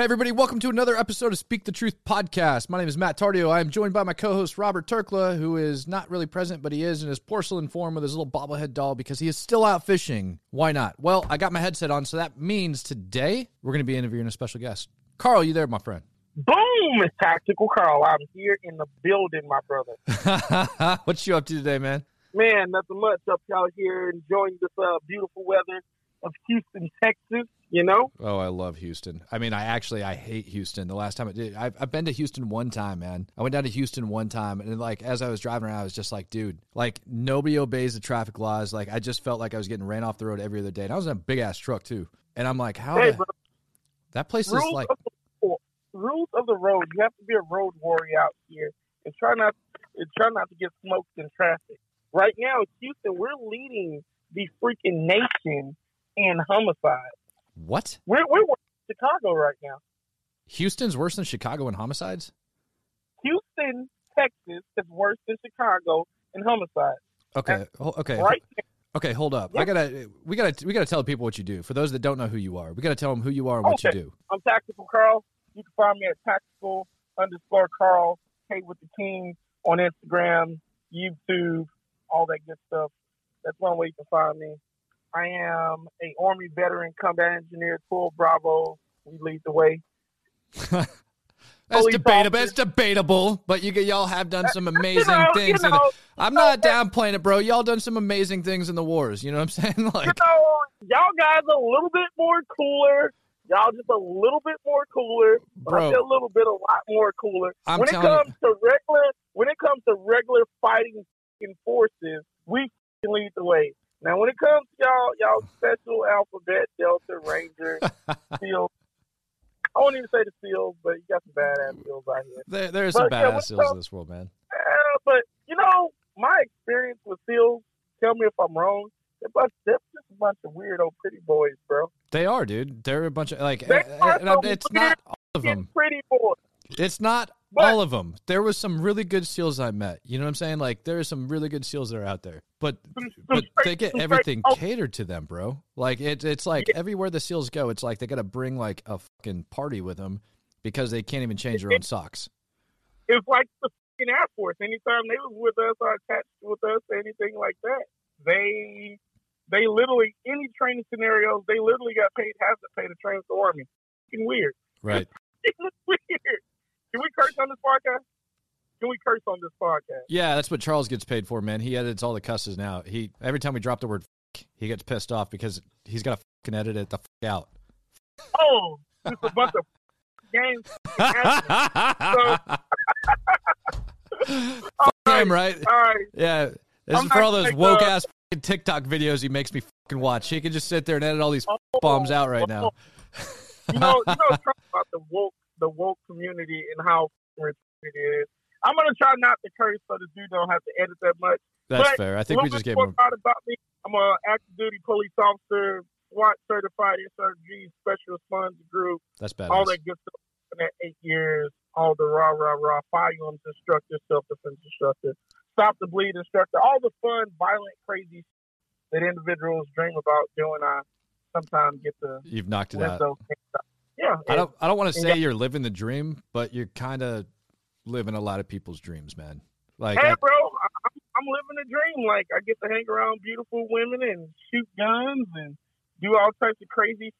Hey, everybody, welcome to another episode of Speak the Truth podcast. My name is Matt Tardio. I am joined by my co host, Robert Turkla, who is not really present, but he is in his porcelain form with his little bobblehead doll because he is still out fishing. Why not? Well, I got my headset on, so that means today we're going to be interviewing a special guest. Carl, you there, my friend? Boom! It's Tactical Carl. I'm here in the building, my brother. What's you up to today, man? Man, nothing much up out here enjoying this uh, beautiful weather of Houston, Texas. You know? Oh, I love Houston. I mean, I actually I hate Houston. The last time I did, I've, I've been to Houston one time, man. I went down to Houston one time, and like as I was driving around, I was just like, dude, like nobody obeys the traffic laws. Like I just felt like I was getting ran off the road every other day, and I was in a big ass truck too. And I'm like, how? Hey, the- that place rules is like, of the, rules of the road. You have to be a road warrior out here and try not and try not to get smoked in traffic. Right now, Houston, we're leading the freaking nation in homicide. what? We're we're Chicago right now. Houston's worse than Chicago in homicides? Houston, Texas is worse than Chicago in homicides. Okay, ho- okay, Right okay. Hold up. I gotta, we gotta, we gotta tell people what you do. For those that don't know who you are, we gotta tell them who you are and what you do. I'm Tactical Carl. You can find me at tactical underscore Carl K with the team on Instagram, YouTube, all that good stuff. That's one way you can find me. I am a Army veteran combat engineer, 12 Bravo. We lead the way. That's Police debatable. officer. It's debatable, but you y'all have done some amazing know, things. in- know, I'm not downplaying it, bro. Y'all done some amazing things in the wars. You know what I'm saying? You Like, know, y'all guys a little bit more cooler. Y'all just a little bit more cooler. Bro. A little bit a lot more cooler. I'm when it telling you- comes to regular when it comes to regular fighting forces, we lead the way. Now when it comes to y'all y'all special alphabet, Delta, Ranger, SEAL I won't even say the SEALs, but you got some badass SEAls out here. there, there's some But, yeah, badass what's seals in this world, man. Uh, but you know, my experience with SEALs, tell me if I'm wrong. They're, bunch, they're just a bunch of weirdo pretty boys, bro. They are, dude. They're a bunch of like, and- are and it's not all of them. pretty boys. It's not But- all of them. There was some really good seals I met. You know what I'm saying? Like, there are some really good seals that are out there, but Some- some but straight- they get some straight- everything oh, catered to them, bro. Like it, it's like everywhere the seals go, it's like they got to bring like a fucking party with them because they can't even change their own socks. it's like the fucking Air Force. Anytime they was with us or attached with us or anything like that, they they literally any training scenarios they literally got paid half to pay to train with the army. Fucking weird. Right. It's weird. Can we curse on this podcast? Can we curse on this podcast? Yeah, that's what Charles gets paid for, man. He edits all the cusses now. He every time we drop the word, f- he gets pissed off because he's got to fucking edit it the f- out. Oh, just a bunch of games. Fuck him, right? All right. Yeah. This I'm is for all those woke ass fucking TikTok videos he makes me fucking watch. He can just sit there and edit all these Oh, bombs out right now. Oh. you know, you know, about the woke, the woke community and how it is. I'm gonna try not to curse so the dude don't have to edit that much. That's But fair. I think we just gave more him. about about me. I'm a active duty police officer, SWAT certified SRG special response group, That's bad. all that good stuff. In that eight years, all the rah rah rah firearms instructor, self defense instructor, stop the bleed instructor, all the fun, violent, crazy that individuals dream about doing. I sometimes get to You've knocked it out. Those things out. Yeah, I don't. I don't want to say you're living the dream, but you're kind of living a lot of people's dreams, man. Like, hey, I- bro, I, I'm, I'm living a dream. Like I get to hang around beautiful women and shoot guns and do all types of crazy.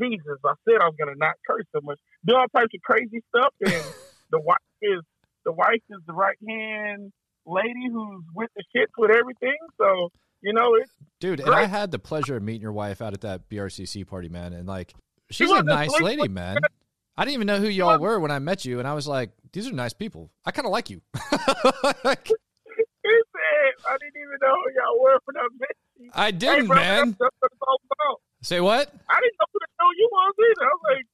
Jesus, I said I was gonna not curse so much. Do all types of crazy stuff, and the wife is the wife is the right hand lady who's with the shits with everything. So you know, it's dude, and I had the pleasure of meeting your wife out at that BRCC party, man. And like, she's a nice lady, man. I didn't even know who y'all were when I met you, and I was like, these are nice people. I kind of like you. Like, he said I didn't even know who y'all were when I met you. I didn't, bro, man. That's, that's what it's all about. Say what? I didn't know who the hell you was either. I was like,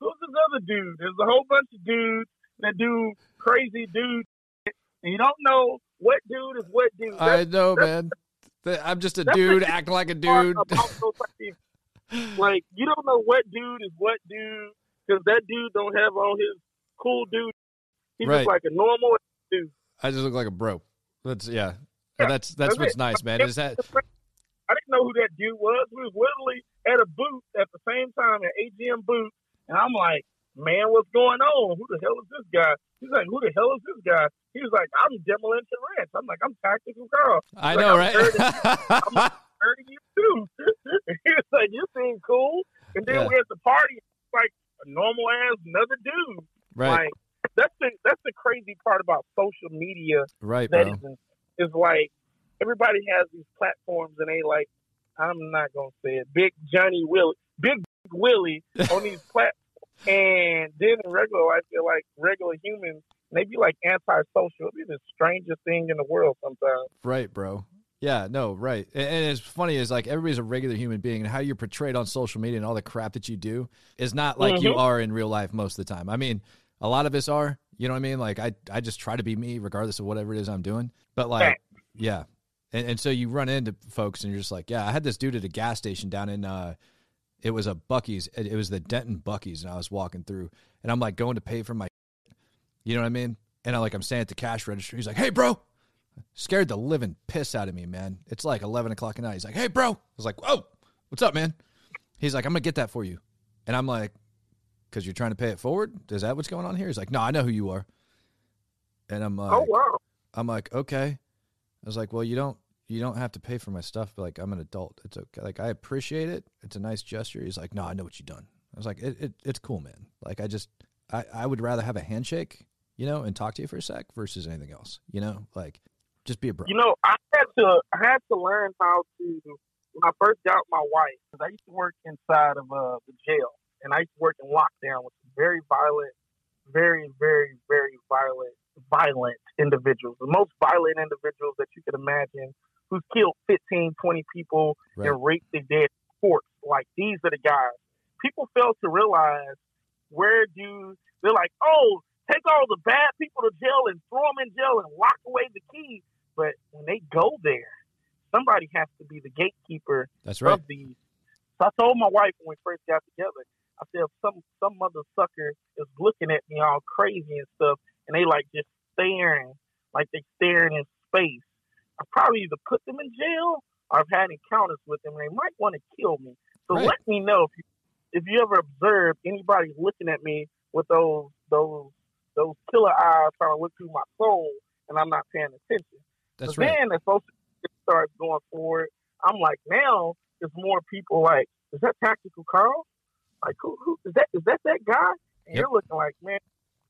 who's this other dude? There's a whole bunch of dudes that do crazy dude, and you don't know what dude is what dude. I know, man. I'm just a dude acting like a dude. about those type of people. like you don't know what dude is what dude because that dude don't have all his cool dude. He's Right. just like a normal dude. I just look like a bro. That's yeah. Yeah, that's that's that's what's it. nice, man. Is that I didn't know who that dude was. We was literally at a booth at the same time, an AGM booth, And I'm like, man, what's going on? Who the hell is this guy? He's like, who the hell is this guy? He was like, I'm Demolition Ranch. I'm like, I'm Tactical. I He's know, like, right? I'm like, of you too. he was like, you seem cool. And then Yeah. we're at the party, like a normal ass another dude. right, Like that's the that's the crazy part about social media right, that bro. is is like everybody has these platforms and they like I'm not gonna say it. Big Johnny Willie, Big Willie on these platforms, and then in regular life, they're like regular humans. And they be like antisocial. It'd be the strangest thing in the world sometimes. Right, bro. Yeah, no, right. And, and it's funny is like everybody's a regular human being, and how you're portrayed on social media and all the crap that you do is not like you Mhm. are in real life most of the time. I mean, a lot of us are. You know what I mean? Like I, I just try to be me regardless of whatever it is I'm doing. But like, Fact. yeah. And, and so you run into folks, and you're just like, yeah. I had this dude at a gas station down in, uh, it was a Buc-ee's. It, it was the Denton Buc-ee's, and I was walking through, and I'm like going to pay for my, you know what I mean? And I like I'm standing at the cash register. He's like, hey, bro, scared the living piss out of me, man. It's like 11 o'clock at night. He's like, hey, bro. I was like, whoa, what's up, man? He's like, I'm going to get that for you. And I'm like, because you're trying to pay it forward? Is that what's going on here? He's like, no, I know who you are. And I'm oh, like, oh wow! I'm like, okay. I was like, well, you don't, you don't have to pay for my stuff. But like, I'm an adult. It's okay. Like, I appreciate it. It's a nice gesture. He's like, no, I know what you've done. I was like, it, it, it's cool, man. Like, I just, I, I would rather have a handshake, you know, and talk to you for a sec versus anything else, you know, like just be a bro. You know, I had to I had to learn how to when I first got my wife because I used to work inside of uh, the jail and I used to work in lockdown with very violent, very very very violent violent individuals, the most violent individuals that you could imagine, who's killed 15, 20 people Right. and raped the dead corpse. Like these are the guys. People fail to realize where do they're like, oh, take all the bad people to jail and throw them in jail and lock away the key. But when they go there, somebody has to be the gatekeeper That's right. of these. So I told my wife when we first got together, I said, some some mother sucker is looking at me all crazy and stuff, and they like just staring, like they staring in space, I probably either put them in jail or I've had encounters with them, and they might want to kill me. So Right. let me know if you if you ever observe anybody looking at me with those those those killer eyes trying to look through my soul, and I'm not paying attention. That's right. then as social starts going forward, I'm like, now there's more people like, is that Tactical Carl? Like, who, who is that? Is that that guy? And Yep. you're looking like, man,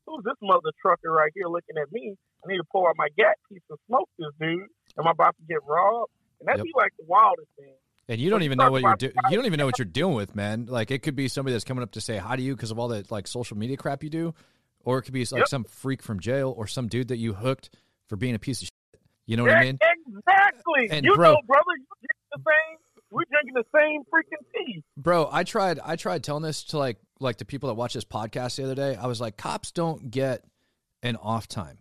who's this mother trucker right here looking at me? I need to pull out my gat piece and smoke this dude. Am I about to get robbed? And that'd Yep. be like the wildest thing. And you don't When you even know what you're doing. You don't even know what you're dealing with, man. Like it could be somebody that's coming up to say hi to you because of all that like social media crap you do, or it could be like Yep. some freak from jail or some dude that you hooked for being a piece of shit. You know what I mean? Exactly. And you bro- know, brother, you drink the same. We're drinking the same freaking tea. Bro, I tried I tried telling this to like like the people that watch this podcast the other day. I was like, cops don't get an off time.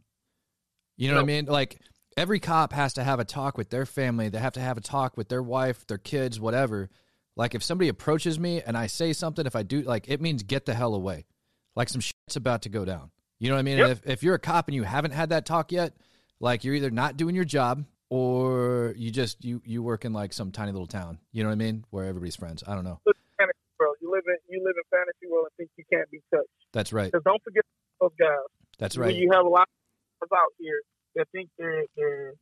You know what I mean? Like every cop has to have a talk with their family. They have to have a talk with their wife, their kids, whatever. Like if somebody approaches me and I say something, if I do like it means get the hell away. Like some shit's about to go down. You know what I mean? Yep. And if, if you're a cop and you haven't had that talk yet, like you're either not doing your job or you just you you work in like some tiny little town. You know what I mean? Where everybody's friends. I don't know. Bro, you live in you live in fantasy world and think you can't be touched. That's right. Because don't forget those guys. That's right. You have a lot of out here that think they're they're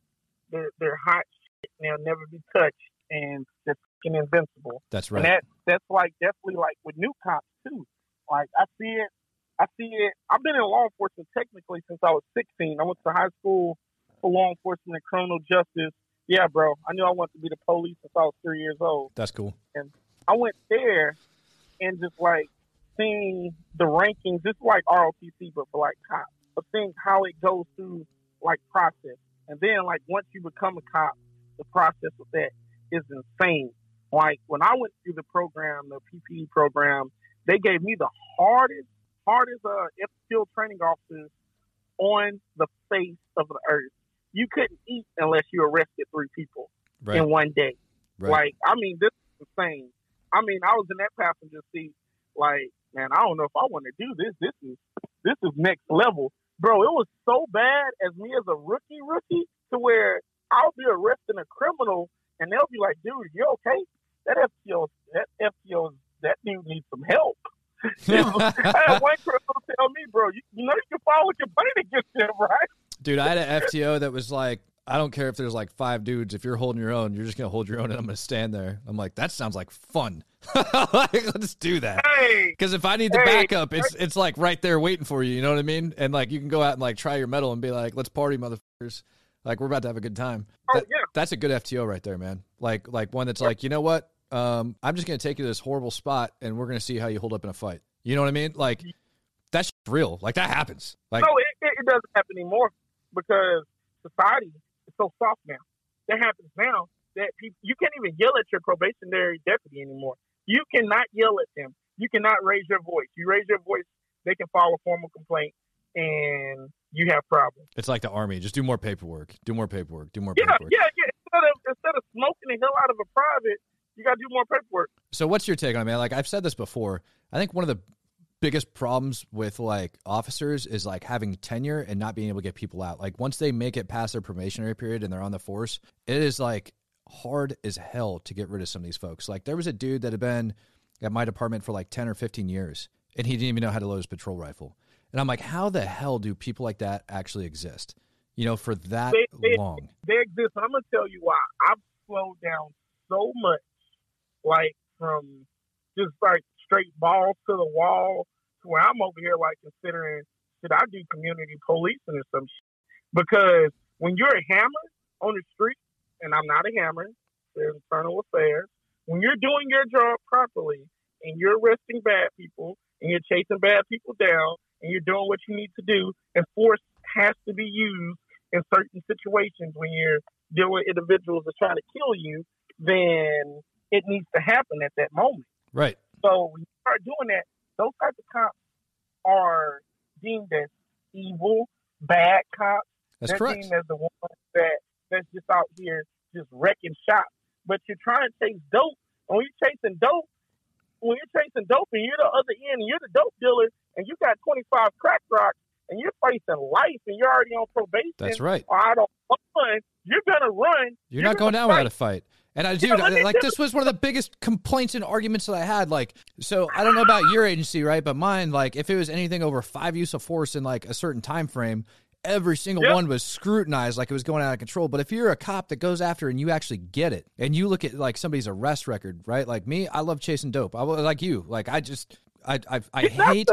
they're, they're hot shit and they'll never be touched and they're fucking invincible. That's right. And that that's like definitely like with new cops too. Like I see it I see it I've been in law enforcement technically since I was sixteen. I went to high school for law enforcement and criminal justice. Yeah, bro. I knew I wanted to be the police since I was three years old. That's cool. And I went there and just like seeing the rankings, just like ROTC, but for like cops, but seeing how it goes through like process. And then like once you become a cop, the process of that is insane. Like when I went through the program, the PPE program, they gave me the hardest, hardest uh field training officers on the face of the earth. You couldn't eat unless you arrested three people Right. in one day. Right. Like, I mean, this is insane. I mean, I was in that passenger seat. Like, man, I don't know if I want to do this. This is this is next level, bro. It was so bad as me as a rookie, rookie, to where I'll be arresting a criminal, and they'll be like, "Dude, you okay? That FTO, that FTO, that dude needs some help." I had one criminal tell me, bro, you, you know you can file a complaint against them, right? Dude, I had an FTO that was like, I don't care if there's like five dudes. If you're holding your own, you're just gonna hold your own, and I'm gonna stand there. I'm like, that sounds like fun. like, let's do that. Hey, Because if I need the Hey. backup, it's it's like right there waiting for you. You know what I mean? And like you can go out and like try your metal and be like, let's party, motherfuckers. Like we're about to have a good time. oh That- yeah, That's a good FTO right there, man. Like like one that's like, you know what? Um, I'm just gonna take you to this horrible spot, and we're gonna see how you hold up in a fight. You know what I mean? Like that's real. Like that happens. Like no, it, it doesn't happen anymore because society is so soft now. That happens now that people you can't even yell at your probationary deputy anymore. You cannot yell at them. You cannot raise your voice. You raise your voice, they can file a formal complaint, and you have problems. it's like the army. Just do more paperwork. Do more paperwork. Do more Yeah, paperwork. yeah, yeah. Instead of instead of smoking the hell out of a private, you got to do more paperwork. So what's your take on it, man? Like I've said this before. I think one of the biggest problems with like officers is like having tenure and not being able to get people out. Like once they make it past their probationary period and they're on the force, it is like hard as hell to get rid of some of these folks. Like there was a dude that had been at my department for like 10 or 15 years and he didn't even know how to load his patrol rifle. And I'm like, how the hell do people like that actually exist? You know, for that They- they- long. They exist. I'm gonna tell you why. I've slowed down so much, like from just like straight balls to the wall, to where I'm over here like considering should I do community policing or some shit? Because when you're a hammer on the street, and I'm not a hammer, there's internal affairs. When you're doing your job properly and you're arresting bad people and you're chasing bad people down and you're doing what you need to do, and force has to be used in certain situations when you're dealing with individuals that trying to kill you, then it needs to happen at that moment. Right. So when you start doing that, those types of cops are deemed as evil, bad cops. That's They're correct. deemed as the ones that that's just out here just wrecking shop. But you're trying to chase dope. And when you're chasing dope, when you're chasing dope and you're the other end and you're the dope dealer and you got 25 crack rocks and you're facing life and you're already on probation That's right. or I don't run, you're gonna run. You're not going down fight. without a fight. And I, dude, I- like do- this was one of the biggest complaints and arguments that I had. Like, so I don't know about your agency, right? But mine, like, if it was anything over five use of force in like a certain time frame, every single Yep. one was scrutinized like it was going out of control. But if you're a cop that goes after and you actually get it, and you look at like somebody's arrest record, right? Like me, I love chasing dope. I was like you, like I just, I, I, I hate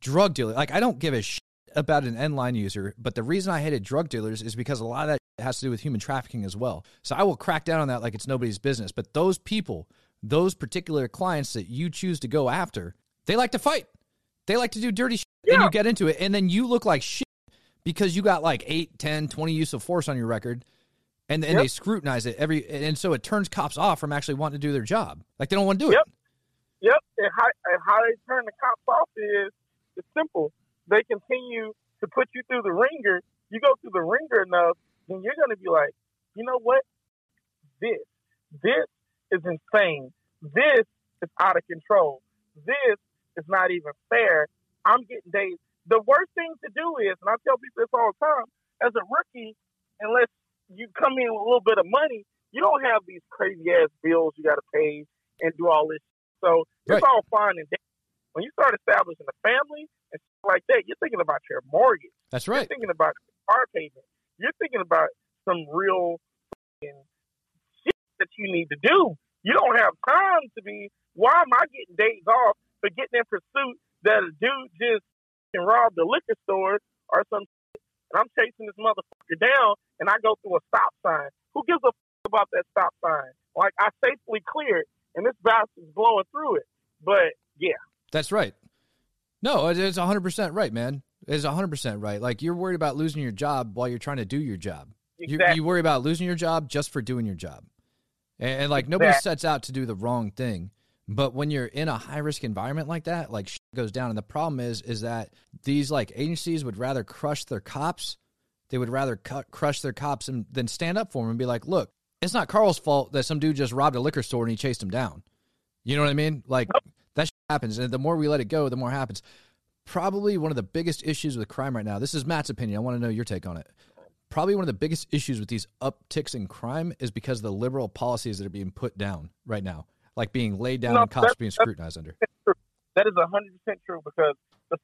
drug dealer. Like I don't give a shit about an end line user, but the reason I hated drug dealers is because a lot of that has to do with human trafficking as well. So I will crack down on that like it's nobody's business. But those people, those particular clients that you choose to go after, they like to fight. They like to do dirty shit and you get into it and then you look like shit because you got like 8, 10, 20 use of force on your record. And, and Yep. they scrutinize it every and so it turns cops off from actually wanting to do their job. Like they don't want to do Yep. it. Yep, and how, and how they turn the cops off is it's simple. They continue to put you through the ringer. You go through the ringer enough, then you're going to be like, you know what? This, this is insane. This is out of control. This is not even fair. I'm getting days. The worst thing to do is, and I tell people this all the time, as a rookie, unless you come in with a little bit of money, you don't have these crazy ass bills you got to pay and do all this. So it's all fine and dandy. When you start establishing a family and stuff like that, you're thinking about your mortgage. That's You're right. thinking about your car payment. You're thinking about some real shit that you need to do. You don't have time to be. Why am I getting days off for getting in pursuit that a dude just can rob the liquor store or some shit, and I'm chasing this motherfucker down and I go through a stop sign? Who gives a fuck about that stop sign? Like I safely cleared and this bastard's blowing through it. But yeah, That's right. No, it- it's 100% right, man. It's 100% right. Like you're worried about losing your job while you're trying to do your job. You, exactly. you worry about losing your job just for doing your job. And, and like nobody Exactly. sets out to do the wrong thing. But when you're in a high risk environment like that, like shit goes down. And the problem is, is that these like agencies would rather crush their cops. They would rather cut, crush their cops and then stand up for them and be like, look, it's not Carl's fault that some dude just robbed a liquor store and he chased him down. You know what I mean? Like that shit happens. And the more we let it go, the more happens. Probably one of the biggest issues with crime right now. This is Matt's opinion. I want to know your take on it. Probably one of the biggest issues with these upticks in crime is because of the liberal policies that are being put down right now, like being laid down No, and cops being scrutinized under. That is hundred percent true because the,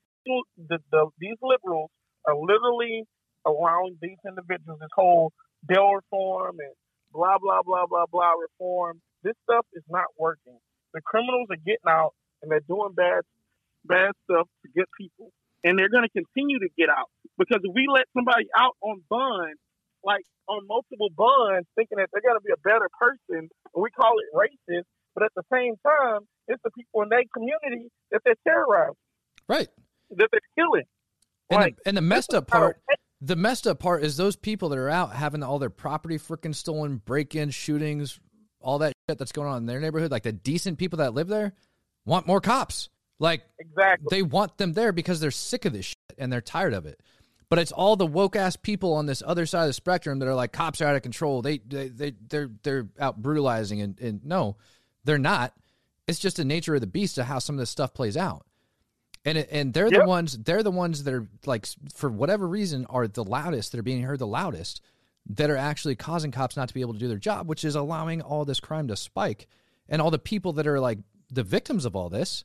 the, the these liberals are literally allowing these individuals this whole bail reform and blah blah blah blah blah reform. This stuff is not working. The criminals are getting out and they're doing bad bad stuff to get people, and they're going to continue to get out because if we let somebody out on bond, like on multiple bonds, thinking that they're going to be a better person, we call it racist, but at the same time, it's the people in their community that they're terrorizing, right? That they're killing. And, like, the, and the messed up part, the messed up part is those people that are out having all their property freaking stolen, break-in shootings, all that shit that's going on in their neighborhood. Like the decent people that live there want more cops. Like exactly, they want them there because they're sick of this shit and they're tired of it. But it's all the woke ass people on this other side of the spectrum that are like cops are out of control. They they, they they're they're out brutalizing and, and no, they're not. It's just the nature of the beast of how some of this stuff plays out. And it, and they're yep. the ones they're the ones that are like for whatever reason are the loudest that are being heard the loudest that are actually causing cops not to be able to do their job, which is allowing all this crime to spike. And all the people that are like the victims of all this,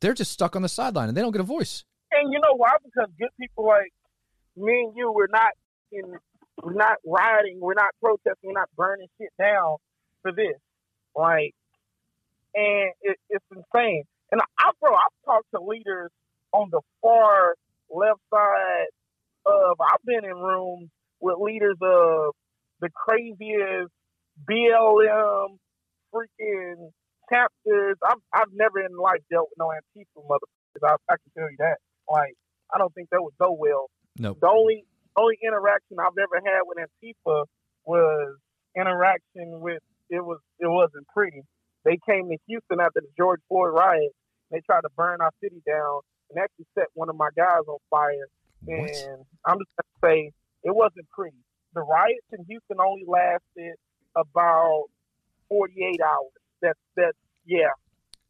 they're just stuck on the sideline and they don't get a voice. And you know why? Because good people like me and you, we're not in, we're not rioting, we're not protesting, we're not burning shit down for this. Like, and it, it's insane. And I, bro, I've talked to leaders on the far left side of. I've been in rooms with leaders of the craziest BLM freaking chapters. I've I've never in life dealt with no Antifa motherfuckers. I, I can tell you that. Like, I don't think that would go well. No. Nope. The only only interaction I've ever had with Antifa was interaction with it was it wasn't pretty. They came to Houston after the George Floyd riot. They tried to burn our city down and actually set one of my guys on fire. What? And I'm just gonna say it wasn't pretty. The riots in Houston only lasted about 48 hours. That's that yeah,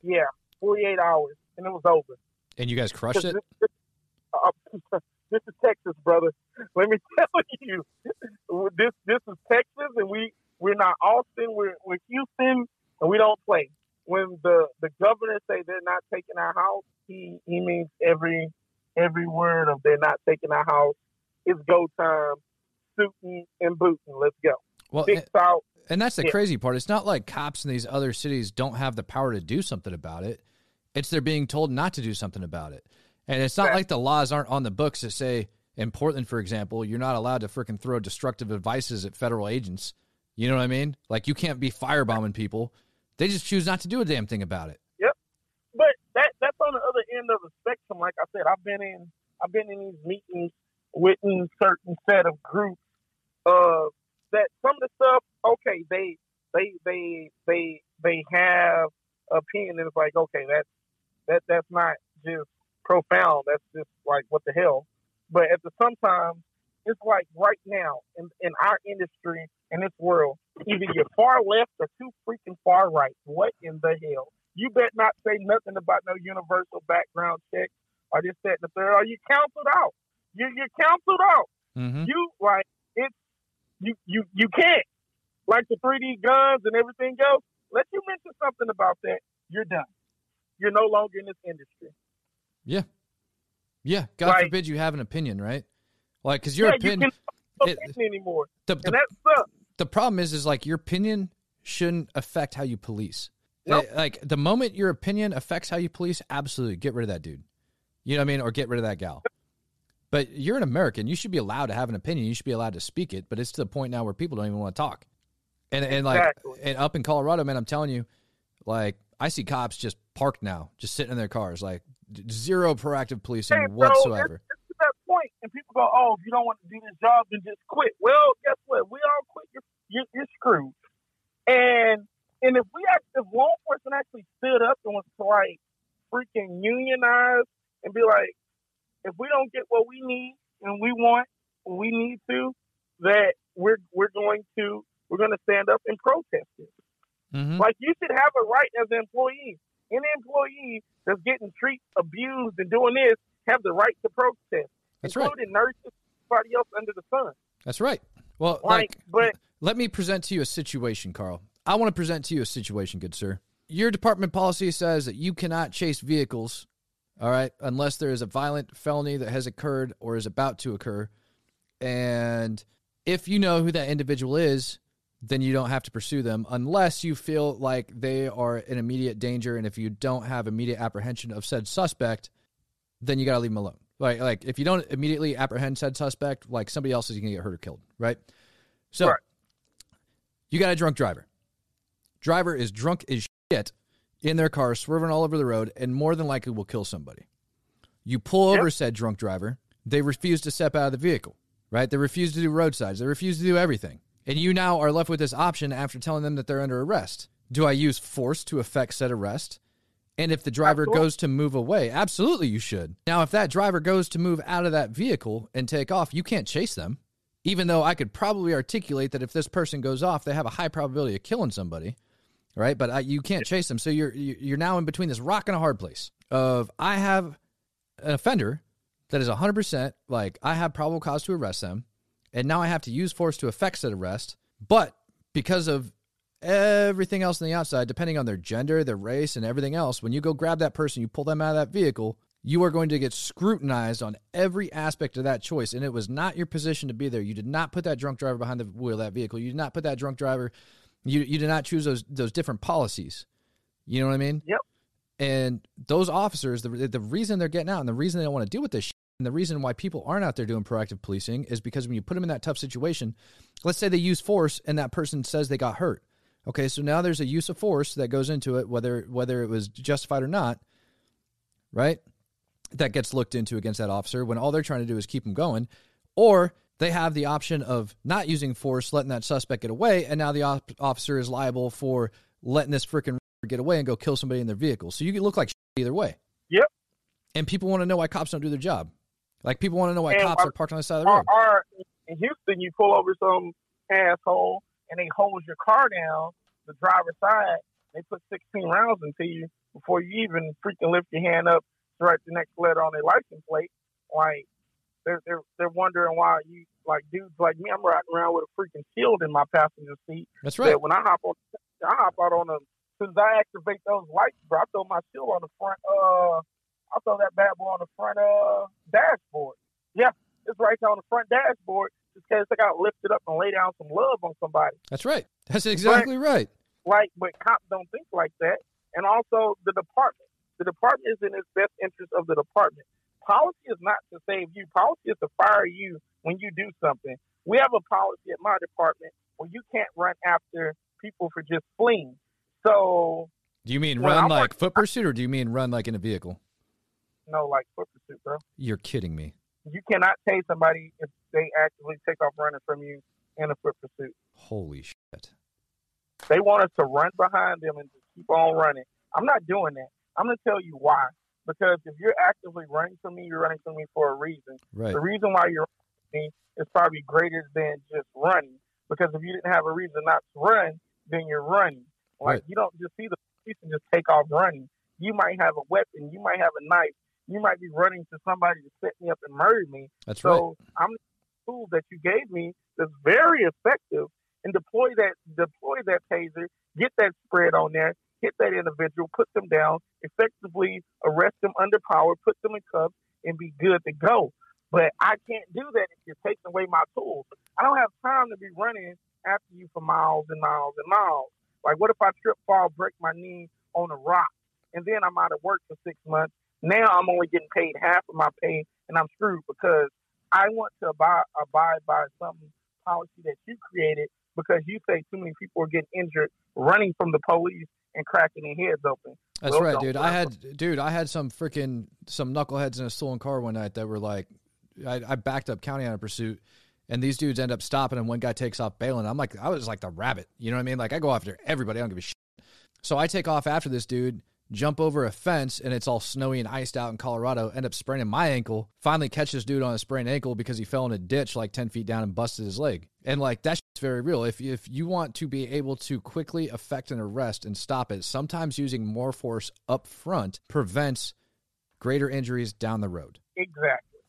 yeah, 48 hours, and it was over. And you guys crushed it. This, uh, this is Texas, brother. Let me tell you, this this is Texas, and we we're not Austin. We're we're Houston, and we don't play. When the the governor say they're not taking our house, he he means every every word of they're not taking our house. It's go time, suiting and booting. Let's go. Well, Big and, South. And that's the yeah. crazy part. It's not like cops in these other cities don't have the power to do something about it. It's they're being told not to do something about it. And it's not like the laws aren't on the books that say in Portland, for example, you're not allowed to freaking throw destructive devices at federal agents. You know what I mean? Like you can't be firebombing people. They just choose not to do a damn thing about it. Yep. But that that's on the other end of the spectrum. Like I said, I've been in I've been in these meetings with a certain set of groups uh, that some of the stuff, okay, they they they they they have opinion and it's like, okay, that's that that's not just profound. That's just like what the hell. But at the sometimes it's like right now in, in our industry in this world, either you're far left or too freaking far right. What in the hell? You bet not say nothing about no universal background check or this, that, and the third, or you counseled out. You you're counseled out. Mm-hmm. You like it's you you you can't like the 3D guns and everything else. Let you mention something about that. You're done. You're no longer in this industry. Yeah. Yeah. God like, forbid you have an opinion, right? Like, because your yeah, opinion. You it, opinion anymore. The, the, and that sucks. The problem is, is like your opinion shouldn't affect how you police. Nope. Like the moment your opinion affects how you police, absolutely get rid of that dude. You know what I mean? Or get rid of that gal. But you're an American. You should be allowed to have an opinion. You should be allowed to speak it. But it's to the point now where people don't even want to talk. And and like exactly. and up in Colorado, man, I'm telling you, like I see cops just parked now, just sitting in their cars, like zero proactive policing hey, whatsoever. It's, it's to that point, and people go, "Oh, if you don't want to do this job, then just quit." Well, guess what? We all quit. You're, you're, you're screwed. And and if we actually, if law enforcement actually stood up and was like freaking unionized and be like, if we don't get what we need and we want, we need to, that we're we're going to we're going to stand up and protest it. Mm-hmm. Like you should have a right as an employee. Any employee that's getting treated, abused, and doing this have the right to protest, that's including right. nurses, everybody else under the sun. That's right. Well, like, like, but let me present to you a situation, Carl. I want to present to you a situation, good sir. your department policy says that you cannot chase vehicles, all right, unless there is a violent felony that has occurred or is about to occur. And if you know who that individual is, then you don't have to pursue them unless you feel like they are in immediate danger. And if you don't have immediate apprehension of said suspect, then you got to leave them alone. Like, like if you don't immediately apprehend said suspect, like somebody else is going to get hurt or killed, right? So Right. you got a drunk driver. Driver is drunk as shit in their car, swerving all over the road, and more than likely will kill somebody. You pull Yep. over said drunk driver. They refuse to step out of the vehicle, right? They refuse to do roadsides. They refuse to do everything. And you now are left with this option after telling them that they're under arrest. Do I use force to effect said arrest? And if the driver Absolutely. goes to move away, absolutely you should. Now, if that driver goes to move out of that vehicle and take off, you can't chase them. Even though I could probably articulate that if this person goes off, they have a high probability of killing somebody, right? But I, you can't chase them. So you're you- you're now in between this rock and a hard place of I have an offender that is 100% like I have probable cause to arrest them, and now I have to use force to effect said arrest. But because of everything else on the outside, depending on their gender, their race, and everything else, when you go grab that person, you pull them out of that vehicle, you are going to get scrutinized on every aspect of that choice. And it was not your position to be there. You did not put that drunk driver behind the wheel of that vehicle. You did not put that drunk driver. You you did not choose those those different policies. You know what I mean? Yep. And those officers, the the reason they're getting out and the reason they don't want to deal with this shit, and the reason why people aren't out there doing proactive policing is because when you put them in that tough situation, let's say they use force and that person says they got hurt. Okay, so now there's a use of force that goes into it, whether whether it was justified or not, right? That gets looked into against that officer when all they're trying to do is keep them going, or they have the option of not using force, letting that suspect get away, and now the op- officer is liable for letting this freaking get away and go kill somebody in their vehicle. So you can look like either way. Yep. And people want to know why cops don't do their job. Like people want to know why And cops our- are parked on the side of the road. or in Houston, you pull over some asshole and they hold your car down, the driver's side. They put 16 rounds into you before you even freaking lift your hand up to write the next letter on their license plate. Like they're they're they're wondering why you like dudes like me. I'm riding around with a freaking shield in my passenger seat. That's right. That when I hop on, I hop out on them. As I activate those lights, bro, I throw my shield on the front. Uh, I throw that bad boy on the front uh dashboard. Yeah, it's right there on the front dashboard. Just in case I got lifted up and lay down some love on somebody. That's right. That's exactly right. Like, but cops don't think like that. And also the department. The department is in its best interest of the department. Policy is not to save you. Policy is to fire you when you do something. We have a policy at my department where you can't run after people for just fleeing. So, Do you mean run I'm like working- foot pursuit or do you mean run like in a vehicle? no, like foot pursuit, bro. You're kidding me. You cannot tase somebody if they actively take off running from you in a foot pursuit. Holy shit. They want us to run behind them and just keep on running. I'm not doing that. I'm going to tell you why. Because if you're actively running from me, you're running from me for a reason. Right. The reason why you're running is probably greater than just running. Because if you didn't have a reason not to run, then you're running. Like Right. you don't just see the police and just take off running. You might have a weapon. You might have a knife. You might be running to somebody to set me up and murder me. That's right. So I'm the tool that you gave me that's very effective and deploy that deploy that taser, get that spread on there, hit that individual, put them down, effectively arrest them under power, put them in cuffs, and be good to go. But I can't do that if you're taking away my tools. I don't have time to be running after you for miles and miles and miles. Like what if I trip, fall, break my knee on a rock, and then I'm out of work for six months? Now I'm only getting paid half of my pay, and I'm screwed because I want to abide, abide by some policy that you created because you say too many people are getting injured running from the police and cracking their heads open. That's right, dude. I had, dude, I had some freaking some knuckleheads in a stolen car one night that were like, I, I backed up county on a pursuit, and these dudes end up stopping, and one guy takes off bailing. I'm like, I was like the rabbit, you know what I mean? Like I go after everybody, I don't give a shit. So I take off after this dude, jump over a fence, and it's all snowy and iced out in Colorado. End up spraining my ankle. Finally catch this dude on a sprained ankle because he fell in a ditch like ten feet down and busted his leg. And like that's very real. If if you want to be able to quickly effect an arrest and stop it, sometimes using more force up front prevents greater injuries down the road. Exactly.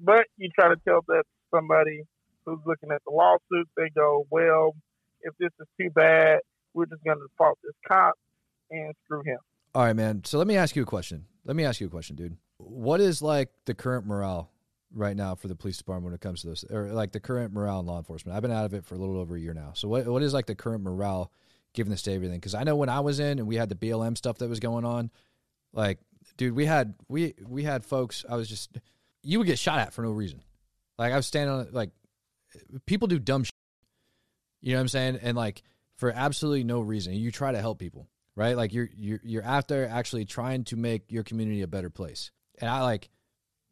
But you try to tell that somebody who's looking at the lawsuit, they go, well, if this is too bad, we're just going to fault this cop. and screw him. All right, man. So let me ask you a question. Let me ask you a question, dude. What is like the current morale right now for the police department when it comes to this, or like the current morale in law enforcement? I've been out of it for a little over a year now. So what what is like the current morale given the state of everything? Because I know when I was in and we had the BLM stuff that was going on, like, dude, we had we we had folks. I was just you would get shot at for no reason. Like I was standing on like people do dumb shit. You know what I'm saying? And like for absolutely no reason, you try to help people right? Like you're you're you're out there actually trying to make your community a better place. And I like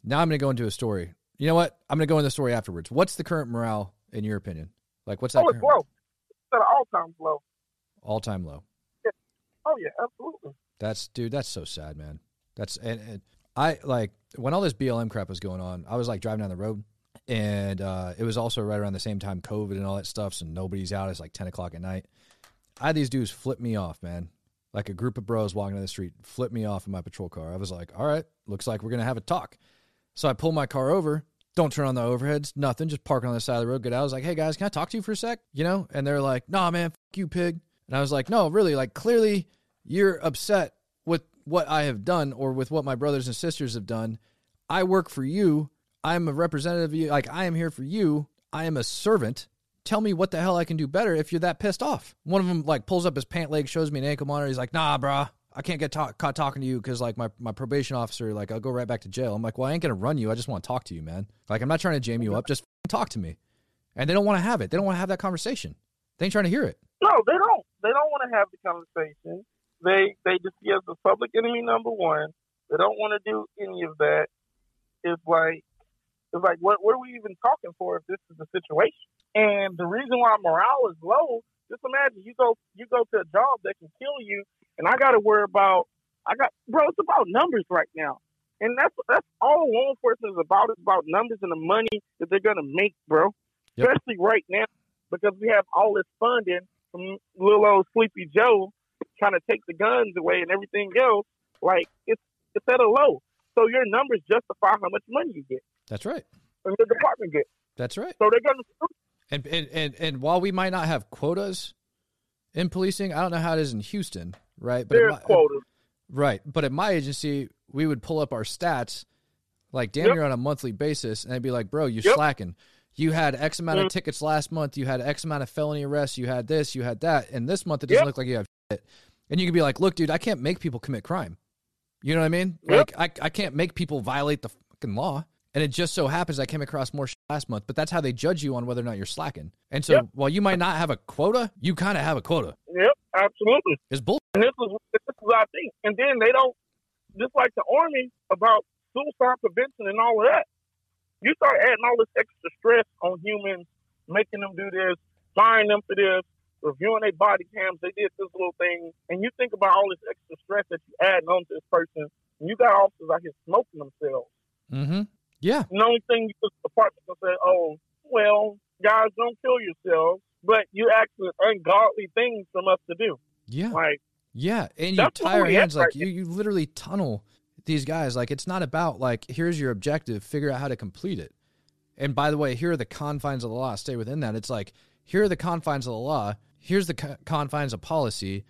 now I'm going to go into a story. You know what? I'm going to go into the story afterwards. What's the current morale in your opinion? Like what's that? Oh, it's low. It's at an all time low. All time low. Yeah. Oh yeah, absolutely. That's dude. That's so sad, man. That's and, and I like when all this BLM crap was going on. I was like driving down the road, and uh, it was also right around the same time COVID and all that stuff. So nobody's out. It's like ten o'clock at night. I had these dudes flip me off, man like a group of bros walking down the street, flipped me off in my patrol car. I was like, all right, looks like we're going to have a talk. So I pull my car over, don't turn on the overheads, nothing, just parking on the side of the road, out. I was like, hey guys, can I talk to you for a sec? You know? And they're like, nah, man, fuck you, pig. And I was like, no, really, like clearly you're upset with what I have done or with what my brothers and sisters have done. I work for you. I'm a representative of you. Like, I am here for you. I am a servant tell me what the hell I can do better if you're that pissed off. One of them like pulls up his pant leg, shows me an ankle monitor. He's like, nah, brah, I can't get caught talking to you because like my, my probation officer, like I'll go right back to jail. I'm like, well, I ain't gonna run you. I just want to talk to you, man. Like I'm not trying to jam you up. Just talk to me. And they don't want to have it. They don't want to have that conversation. They ain't trying to hear it. No, they don't. They don't want to have the conversation. They they just see us as public enemy number one. They don't want to do any of that. It's like it's like what what are we even talking for if this is the situation? And the reason why morale is low, just imagine you go you go to a job that can kill you, and I got to worry about I got bro. It's about numbers right now, and that's that's all law enforcement is about. It's about numbers and the money that they're gonna make, bro. Yep. Especially right now because we have all this funding from little old Sleepy Joe trying to take the guns away and everything else. Like it's it's at a low, so your numbers justify how much money you get. That's right. And your department gets. That's right. So they're and, and and and while we might not have quotas in policing, I don't know how it is in Houston, right? But There's my, quotas. Right. But at my agency, we would pull up our stats like damn yep. near on a monthly basis and I'd be like, bro, you're yep. slacking. You had X amount mm-hmm. of tickets last month, you had X amount of felony arrests, you had this, you had that, and this month it doesn't yep. look like you have shit. And you could be like, look, dude, I can't make people commit crime. You know what I mean? Like I, I can't make people violate the fucking law. And it just so happens I came across more last month, but that's how they judge you on whether or not you're slacking. And so yep. while you might not have a quota, you kind of have a quota. Yep, absolutely. It's bull. And this is, this is what I think. And then they don't, just like the Army about suicide prevention and all of that, you start adding all this extra stress on humans, making them do this, firing them for this, reviewing their body cams. They did this little thing. And you think about all this extra stress that you add on to this person. And you got officers out here smoking themselves. Mm-hmm. Yeah. the only thing the department can say, oh, well, guys, don't kill yourselves, but you actually ungodly things from us to do. Yeah. Like, yeah, and you tie your hands like you, you literally tunnel these guys. Like it's not about like here's your objective, figure out how to complete it. And by the way, here are the confines of the law. Stay within that. It's like here are the confines of the law. Here's the co- confines of policy,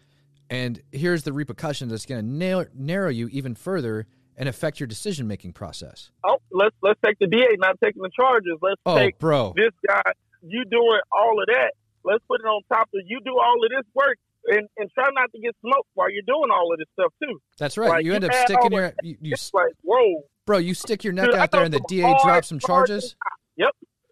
and here's the repercussion that's going to narrow you even further and affect your decision making process. Oh, let's let's take the DA not taking the charges. Let's oh, take bro. this guy. You doing all of that. Let's put it on top of you do all of this work and, and try not to get smoked while you're doing all of this stuff too. That's right. Like, you, you end up sticking your you, you like whoa, bro. You stick your neck Dude, out there and the DA drops some charges. Yep.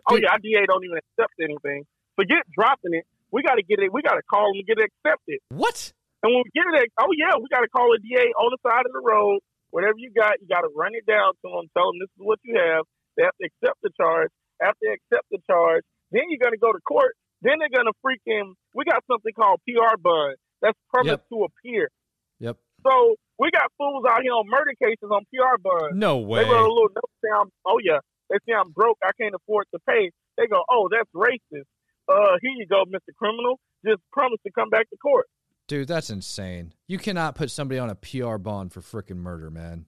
Oh Dude. yeah, our DA don't even accept anything. Forget dropping it. We got to get it. We got to call them and get it accepted. What? And when we get it, oh yeah, we got to call a DA on the side of the road whatever you got, you got to run it down to them, tell them this is what you have. They have to accept the charge. After they accept the charge, then you're going to go to court. Then they're going to freaking, we got something called PR bond. That's permit yep. to appear. Yep. So we got fools out here on murder cases on PR bond. No way. They wrote a little note saying, oh yeah, they say I'm broke, I can't afford to pay. They go, oh, that's racist. Uh, here you go, Mr. Criminal. Just promise to come back to court. Dude, that's insane. You cannot put somebody on a PR bond for freaking murder, man.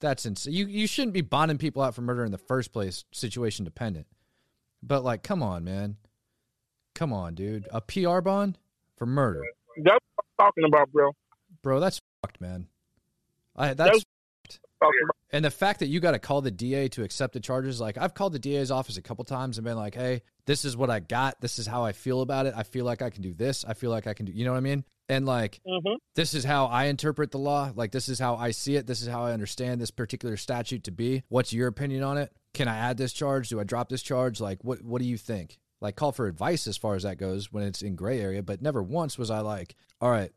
That's insane. You you shouldn't be bonding people out for murder in the first place, situation dependent. But like, come on, man. Come on, dude. A PR bond for murder. That's what I'm talking about, bro. bro, that's fucked, man. I that's and the fact that you got to call the DA to accept the charges, like I've called the DA's office a couple times and been like, "Hey, this is what I got. This is how I feel about it. I feel like I can do this. I feel like I can do." You know what I mean? And like, mm-hmm. this is how I interpret the law. Like, this is how I see it. This is how I understand this particular statute to be. What's your opinion on it? Can I add this charge? Do I drop this charge? Like, what what do you think? Like, call for advice as far as that goes when it's in gray area. But never once was I like, "All right,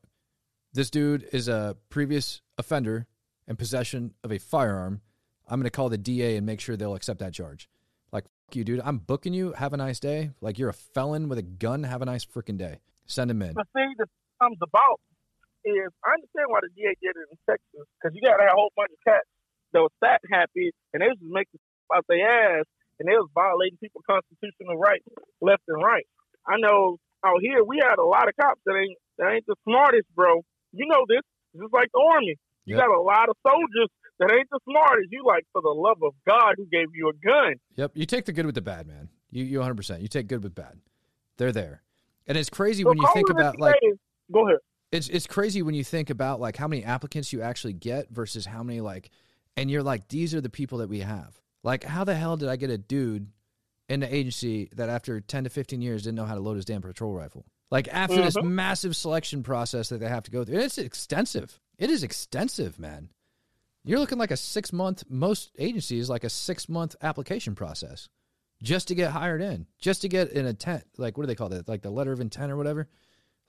this dude is a previous offender in possession of a firearm." I'm going to call the DA and make sure they'll accept that charge. Like, fuck you, dude. I'm booking you. Have a nice day. Like, you're a felon with a gun. Have a nice freaking day. Send him in. The thing that comes about is I understand why the DA did it in Texas because you got a whole bunch of cats that was that happy and they was just making out their ass and they was violating people's constitutional rights left and right. I know out here we had a lot of cops that ain't that ain't the smartest, bro. You know this. Just like the army. You yep. got a lot of soldiers that ain't the smartest. You like for the love of God who gave you a gun. Yep, you take the good with the bad, man. You you 100. percent You take good with bad. They're there, and it's crazy so when you think about like. Go ahead. It's it's crazy when you think about like how many applicants you actually get versus how many like, and you're like these are the people that we have. Like how the hell did I get a dude in the agency that after 10 to 15 years didn't know how to load his damn patrol rifle? Like after mm-hmm. this massive selection process that they have to go through, it's extensive. It is extensive, man. You're looking like a six month, most agencies, like a six month application process just to get hired in, just to get an intent. Like, what do they call that? Like the letter of intent or whatever?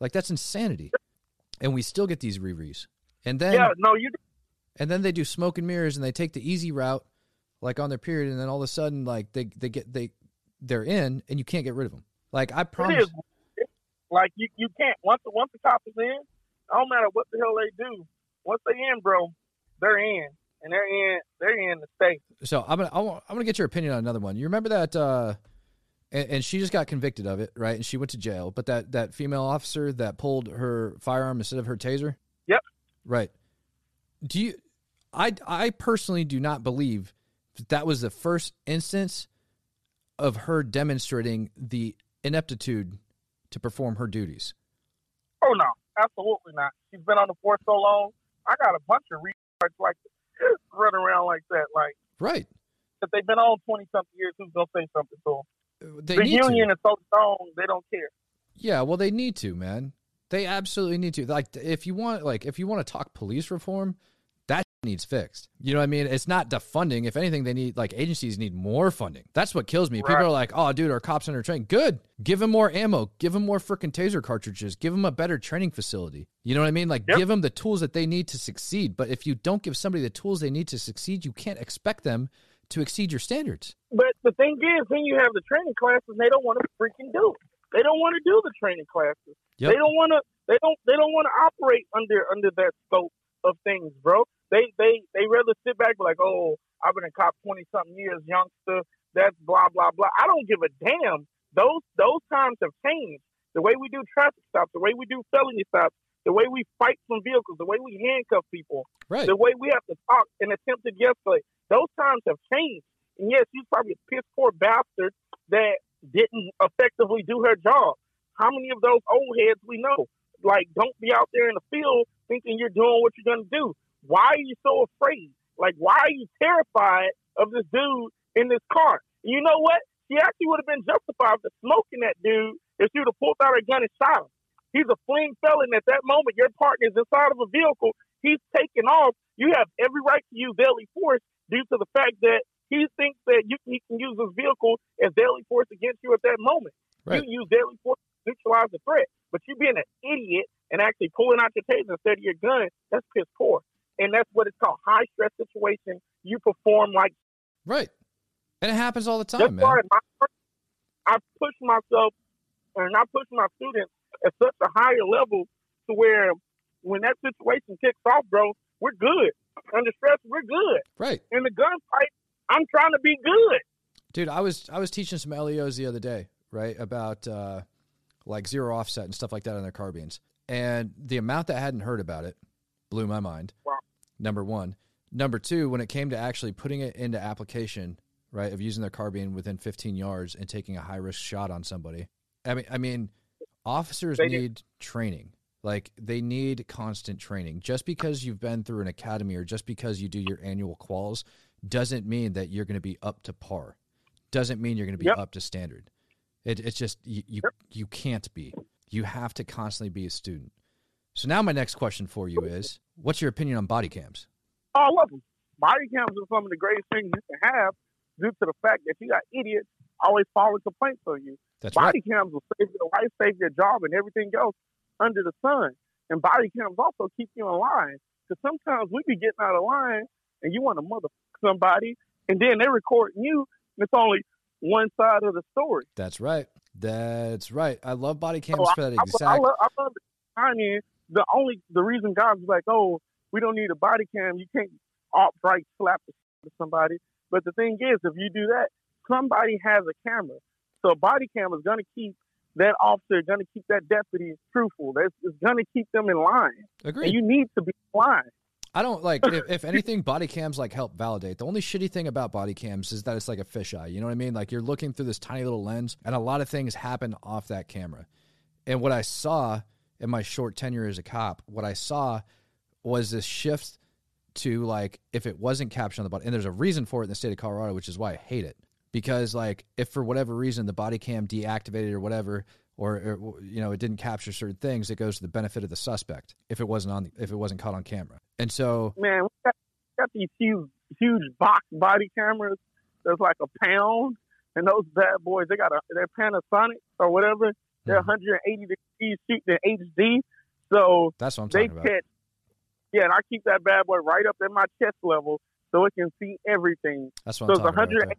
Like, that's insanity. And we still get these rerees. And then, yeah, no, you. And then they do smoke and mirrors and they take the easy route, like on their period. And then all of a sudden, like, they, they get, they, they're in and you can't get rid of them. Like, I promise. Like, you, you can't. Once, once the cop is in, I don't matter what the hell they do. Once they in, bro, they're in, and they're in. They're in the state. So I'm gonna I'm gonna get your opinion on another one. You remember that? Uh, and, and, she just got convicted of it, right? And she went to jail. But that that female officer that pulled her firearm instead of her taser. Yep. Right. Do you? I I personally do not believe that, that was the first instance of her demonstrating the ineptitude to perform her duties. Oh no, absolutely not. She's been on the force so long. I got a bunch of like run around like that, like right. If they've been on twenty something years, who's gonna say something to them? They the union to. is so strong, they don't care. Yeah, well, they need to, man. They absolutely need to. Like, if you want, like, if you want to talk police reform, that needs fixed. You know what I mean? It's not defunding. If anything, they need like agencies need more funding. That's what kills me. Right. People are like, "Oh, dude, our cops under trained. Good. Give them more ammo. Give them more freaking taser cartridges. Give them a better training facility. You know what I mean? Like, yep. give them the tools that they need to succeed. But if you don't give somebody the tools they need to succeed, you can't expect them to exceed your standards. But the thing is, when you have the training classes, they don't want to freaking do it. They don't want to do the training classes. Yep. They don't want to. They don't. They don't want to operate under under that scope of things, bro. They they they rather sit back like, oh, I've been a cop twenty something years, youngster. That's blah blah blah. I don't give a damn. Those those times have changed. The way we do traffic stops, the way we do felony stops, the way we fight from vehicles, the way we handcuff people, right. the way we have to talk and attempt to escalate. Those times have changed. And yes, she's probably a piss poor bastard that didn't effectively do her job. How many of those old heads we know? Like, don't be out there in the field thinking you're doing what you're going to do. Why are you so afraid? Like, why are you terrified of this dude in this car? you know what? She actually would have been justified for smoking that dude if she would have pulled out her gun and shot him. He's a fleeing felon. At that moment, your partner is inside of a vehicle. He's taking off. You have every right to use deadly force due to the fact that he thinks that you, he can use his vehicle as deadly force against you at that moment. Right. You use deadly force to neutralize the threat. But you being an idiot and actually pulling out your taser instead of your gun, that's piss poor and that's what it's called high stress situation. You perform like right, and it happens all the time, man. My, I push myself, and I push my students at such a higher level to where when that situation kicks off, bro, we're good. Under stress, we're good. Right. In the gunfight, I'm trying to be good. Dude, I was I was teaching some LEOs the other day, right, about uh, like zero offset and stuff like that on their carbines, and the amount that I hadn't heard about it blew my mind. Wow number one. Number two, when it came to actually putting it into application, right, of using their carbine within 15 yards and taking a high risk shot on somebody. I mean, I mean, officers they need training. Like they need constant training. Just because you've been through an academy or just because you do your annual quals doesn't mean that you're going to be up to par. Doesn't mean you're going to be Yep. up to standard. It, it's just you you, Yep. you can't be. You have to constantly be a student. So now my next question for you is, what's your opinion on body cams? Oh, I love them. Body cams are some of the greatest things you can have due to the fact that you got idiots always filing complaints on you. That's right. body cams will save your life, save your job, and everything else under the sun. And body cams also keep you in line. Because sometimes we be getting out of line and you want to mother somebody, and then they're recording you, and it's only one side of the story. That's right. That's right. I love body cams So for that I, exact. I, love, I love. I mean, the only the reason guys is like, oh, we don't need a body cam. You can't outright slap the somebody. But the thing is, if you do that, somebody has a camera. So a body cam is going to keep that officer, going to keep that deputy truthful. That's it's going to keep them in line. Agreed. And you need to be in line. I don't like if, if anything, body cams like help validate. The only shitty thing about body cams is that it's like a fisheye. You know what I mean? Like you're looking through this tiny little lens, and a lot of things happen off that camera. And what I saw in my short tenure as a cop, what I saw was this shift to like if it wasn't captured on the body, and there's a reason for it in the state of Colorado, which is why I hate it. Because like if for whatever reason the body cam deactivated or whatever, or, or you know it didn't capture certain things, it goes to the benefit of the suspect if it wasn't on if it wasn't caught on camera. And so Man, we got, got these huge, huge box body cameras that's like a pound. And those bad boys, they got a, they're Panasonic or whatever. They're Mhm. 180 degrees shooting in HD. So that's what I'm they talking about. catch. Yeah, and I keep that bad boy right up at my chest level so it can see everything That's what so I'm it's talking about. 180 right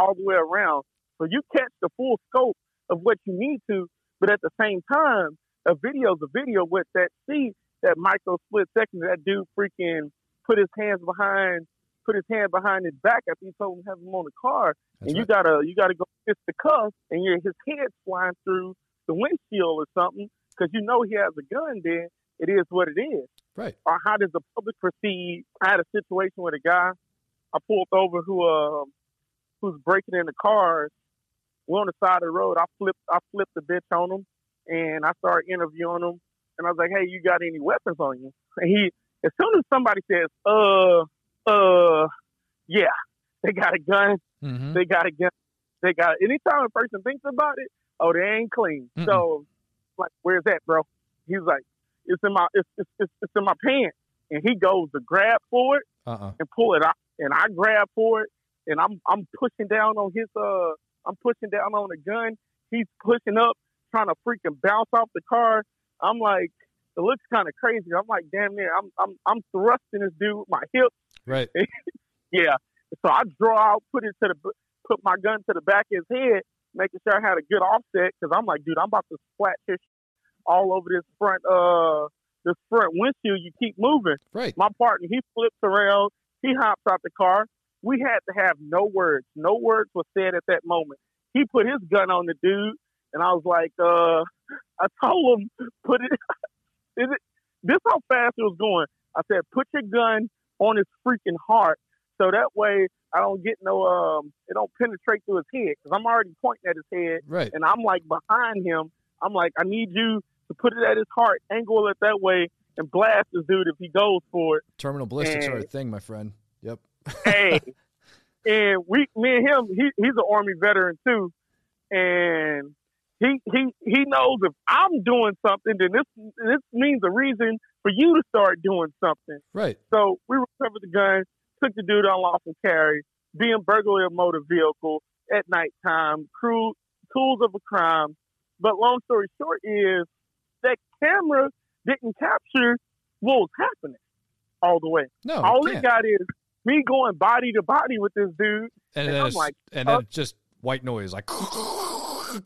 all the way around. So you catch the full scope of what you need to, but at the same time, a video's a video with that see that micro split second that dude freaking put his hands behind put his hand behind his back after he told him to have him on the car. That's and you right. gotta you gotta go fist the cuff and your his head's flying through the windshield or something because you know he has a gun then it is what it is Right. or how does the public proceed? I had a situation with a guy I pulled over who uh who's breaking in the cars. We're on the side of the road. I flipped I flipped the bitch on him and I started interviewing him and I was like, Hey, you got any weapons on you? And he as soon as somebody says, uh uh yeah, they got a gun, Mm-hmm. they got a gun, they got anytime a person thinks about it, oh they ain't clean. Mm-mm. So like, where's that, bro? He's like, It's in my it's it's, it's, it's in my pants and he goes to grab for it Uh uh and pull it out, and I grab for it, and I'm I'm pushing down on his uh I'm pushing down on the gun. He's pushing up, trying to freaking bounce off the car. I'm like, it looks kind of crazy. I'm like, damn near, I'm I'm I'm thrusting this dude with my hip. Right. Yeah. So I draw out, put it to the put my gun to the back of his head, making sure I had a good offset because I'm like, dude, I'm about to splat his all over this front uh this front windshield. You keep moving Right. my partner, he flips around, he hops out the car. We had to have no words. No words were said at that moment. He put his gun on the dude, and I was like, uh, I told him, put it, is it, this how fast it was going. I said, put your gun on his freaking heart, so that way I don't get no, um, it don't penetrate through his head, because I'm already pointing at his head, Right. and I'm like behind him. I'm like, I need you to put it at his heart, angle it that way, and blast this dude if he goes for it. Terminal ballistics are a thing, my friend. Hey, and we, me and him, he, he's an army veteran too, and he he he knows if I'm doing something, then this this means a reason for you to start doing something. Right. So we recovered the gun, took the dude on lawful carry, being burglary of motor vehicle at nighttime, cruel tools of a crime. But long story short is that camera didn't capture what was happening all the way. No. all it it got is me going body to body with this dude. and and then I'm like, and uh, then just white noise like.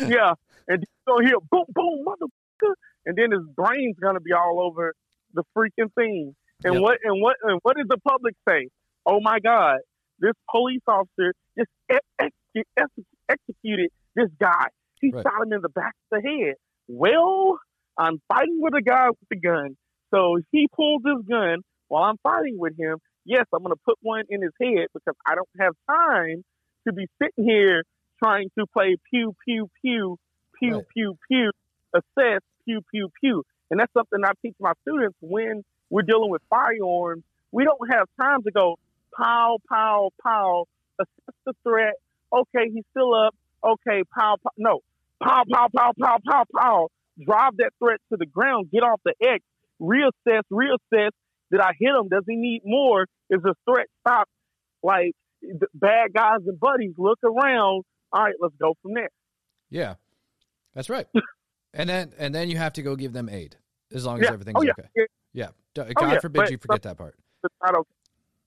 yeah, and so hear boom, boom, motherfucker, and then his brain's gonna be all over the freaking thing. And Yep. what and what and what does the public say? Oh my God, this police officer just ex- ex- ex- executed this guy. He Right. shot him in the back of the head. Well, I'm fighting with a guy with a gun, so he pulls his gun while I'm fighting with him. Yes, I'm gonna put one in his head because I don't have time to be sitting here trying to play pew pew pew pew Right. pew pew assess pew, pew, pew. And that's something I teach my students when we're dealing with firearms. We don't have time to go pow, pow, pow, assess the threat. Okay, he's still up. Okay, pow, pow. No, pow, pow, pow, pow, pow, pow. Drive that threat to the ground. Get off the X. Reassess, reassess. Did I hit him? Does he need more? Is the threat stopped? Like the bad guys and buddies look around. All right, let's go from there. Yeah, that's right. and then and then you have to go give them aid as long as yeah. everything's oh, yeah. okay. Yeah. Yeah. Oh, God Oh, yeah, forbid but you forget that part. Not okay.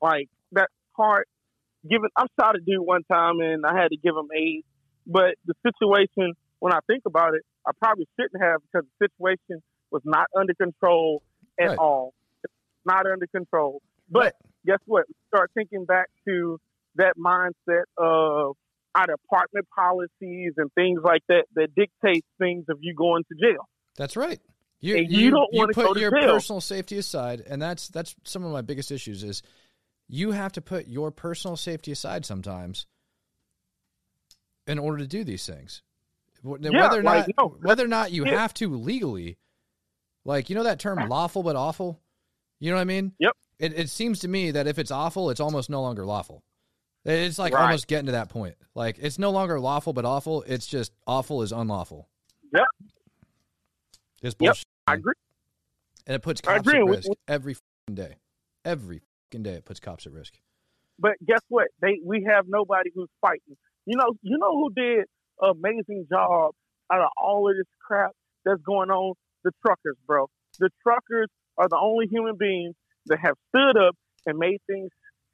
Like that part. Given, I shot a dude one time and I had to give him aid, but the situation, when I think about it, I probably shouldn't have because the situation was not under control at Right. all. Not under control. But guess what? Start thinking back to that mindset of our apartment policies and things like that that dictates things of you going to jail. That's right. You And you don't wanna put to your jail. personal safety aside, and that's that's some of my biggest issues is you have to put your personal safety aside sometimes in order to do these things. Wh- Yeah, whether or like, not no, whether or not you yeah. have to legally, like you know that term lawful but awful. You know what I mean? Yep. It it seems to me that if it's awful, it's almost no longer lawful. It's like Right. almost getting to that point. Like it's no longer lawful but awful. It's just awful is unlawful. Yep. It's Yep. I agree. And it puts cops at risk every day. Every day it puts cops at risk. But guess what? They we have nobody who's fighting. You know, you know who did an amazing job out of all of this crap that's going on? The truckers, bro. The truckers are the only human beings that have stood up and made things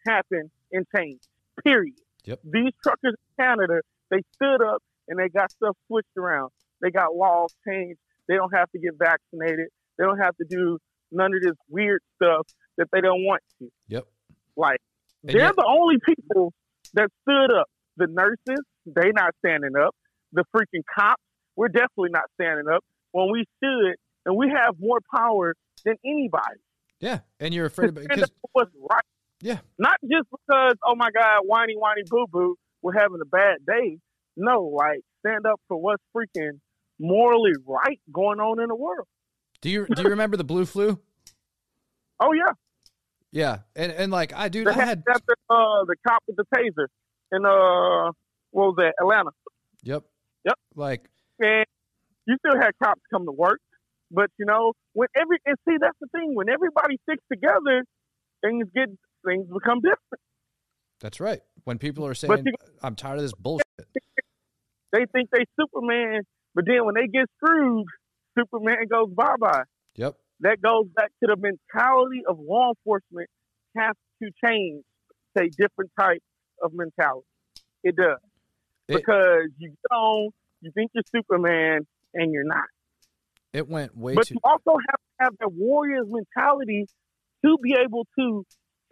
happen and change. Period. Yep. These truckers in Canada, they stood up and they got stuff switched around. They got laws changed. They don't have to get vaccinated. They don't have to do none of this weird stuff that they don't want to. Yep. Like And they're yet- the only people that stood up. The nurses, they not standing up. The freaking cops, we're definitely not standing up when we should, and we have more power than anybody. yeah. And you're afraid of Stand because up for what's right. Yeah. Not just because, oh my God, whiny, whiny, boo boo, we're having a bad day. No, like stand up for what's freaking morally right going on in the world. do you do you remember the blue flu? Oh yeah, Yeah. And and like I do. I had, the, uh, the cop with the taser in uh, what was that, Atlanta? Yep. Yep. Like and you still had cops come to work. But you know, when every and see that's the thing, when everybody sticks together, things get things become different. that's right. When people are saying you- I'm tired of this bullshit. They think they Superman, but then when they get screwed, Superman goes bye bye. Yep. That goes back to the mentality of law enforcement has to change a different type of mentality. It does. It- because you don't, you think you're Superman and you're not. It went way But too you also have to have that warrior's mentality to be able to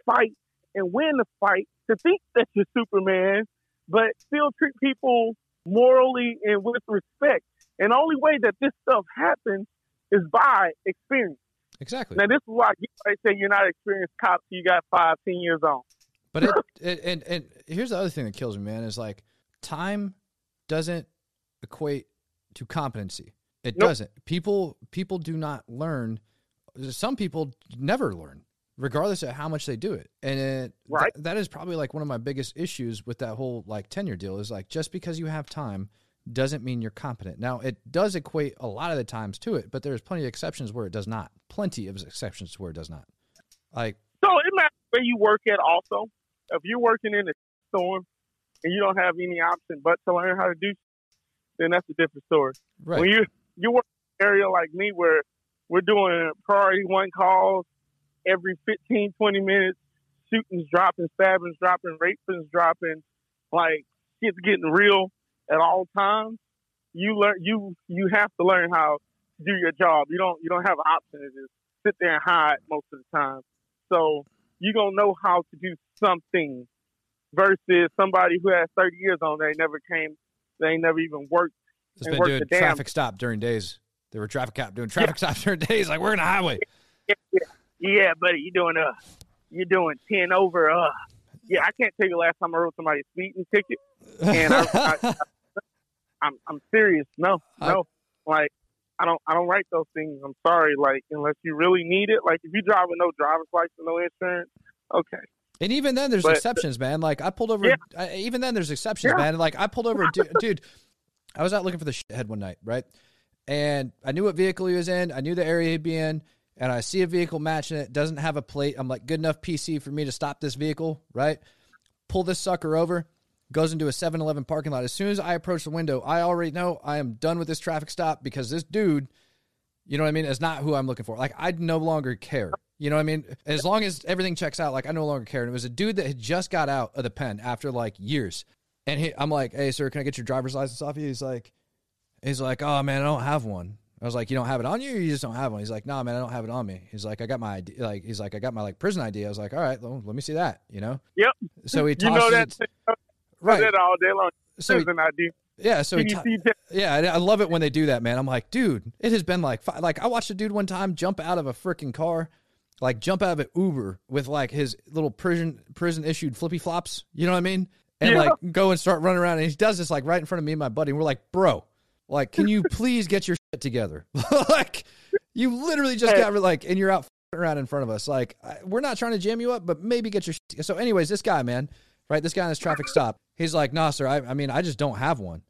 fight and win the fight, to think that you're Superman, but still treat people morally and with respect. And the only way that this stuff happens is by experience. Exactly. Now, this is why I say you're not experienced cop you got five, ten years on. But it, it and and here's the other thing that kills me, man, is like time doesn't equate to competency. It Nope. doesn't. People people do not learn. Some people never learn, regardless of how much they do it. And it, Right. th- that is probably like one of my biggest issues with that whole like tenure deal is like just because you have time doesn't mean you're competent. Now it does equate a lot of the times to it, but there's plenty of exceptions where it does not. Plenty of exceptions where it does not. Like So it matters where you work at also. If you're working in a storm and you don't have any option but to learn how to do, then that's a different story. right. When you you work in an area like me where we're doing priority one calls every 15, 20 minutes, shootings dropping, stabbings dropping, rapings dropping, like shit's getting real at all times. You learn you you have to learn how to do your job. You don't you don't have an option to just sit there and hide most of the time. So you're gonna know how to do something versus somebody who has 30 years on. They never came. They never even worked. And been doing traffic stop during days. They were traffic cop doing traffic stops during days. Like we're in a highway. Yeah, yeah, buddy, you doing uh, you're doing ten over uh. Yeah, I can't tell you last time I wrote somebody a speeding ticket. And I, I, I'm I'm serious. No, I- no, like I don't I don't write those things. I'm sorry. Like unless you really need it. Like if you drive with no driver's license, no insurance, okay. And even then, there's But- exceptions, man. Like I pulled over. Yeah. I, even then, there's exceptions, Yeah. man. Like I pulled over, dude, dude. I was out looking for the shithead one night, right? And I knew what vehicle he was in. I knew the area he'd be in. And I see a vehicle matching it. Doesn't have a plate. I'm like, good enough PC for me to stop this vehicle, right? Pull this sucker over. Goes into a 7-Eleven parking lot. As soon as I approach the window, I already know I am done with this traffic stop because this dude you know what I mean? Is not who I'm looking for. Like I no longer care. You know what I mean? As long as everything checks out, like I no longer care. And it was a dude that had just got out of the pen after like years. And he, I'm like, hey, sir, can I get your driver's license off you? He's like, he's like, oh man, I don't have one. I was like, you don't have it on you, or you just don't have one. He's like, nah, man, I don't have it on me. He's like, I got my ID. Like, he's like, I got my like prison ID. I was like, all right, well, let me see that. You know? Yep. So he You know that it, right. that all day long. So he, Prison ID. yeah, so he Can you to- see that? yeah, I love it when they do that, man. I'm like, dude, it has been like, fi- like I watched a dude one time jump out of a freaking car, like jump out of an Uber with like his little prison prison issued flippy flops. You know what I mean? And Yeah. like go and start running around, and he does this like right in front of me and my buddy. And we're like, bro, like, can you please get your shit together? like, you literally just Hey. got like, and you're out around in front of us. Like, I- we're not trying to jam you up, but maybe get your. Shit. So, anyways, this guy, man, right? This guy in this traffic stop, he's like, nah, sir. I, I mean, I just don't have one.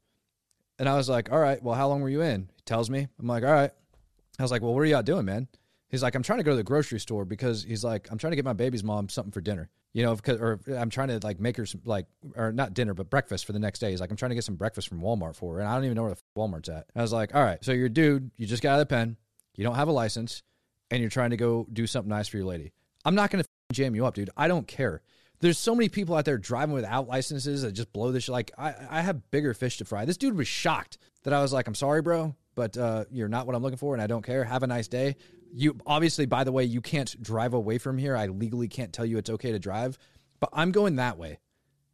And I was like, all right, well, how long were you in? He tells me. I'm like, all right. I was like, well, what are you out doing, man? He's like, I'm trying to go to the grocery store because he's like, I'm trying to get my baby's mom something for dinner, you know, because, or I'm trying to like make her some, like, or not dinner, but breakfast for the next day. He's like, I'm trying to get some breakfast from Walmart for her. And I don't even know where the f- Walmart's at. I was like, all right, so you're dude, you just got out of the pen, you don't have a license, and you're trying to go do something nice for your lady. I'm not going to jam you up, dude. I don't care. There's so many people out there driving without licenses that just blow this shit. Like, I, I have bigger fish to fry. This dude was shocked that I was like, I'm sorry, bro, but uh, you're not what I'm looking for, and I don't care. Have a nice day. You obviously, by the way, you can't drive away from here. I legally can't tell you it's okay to drive, but I'm going that way.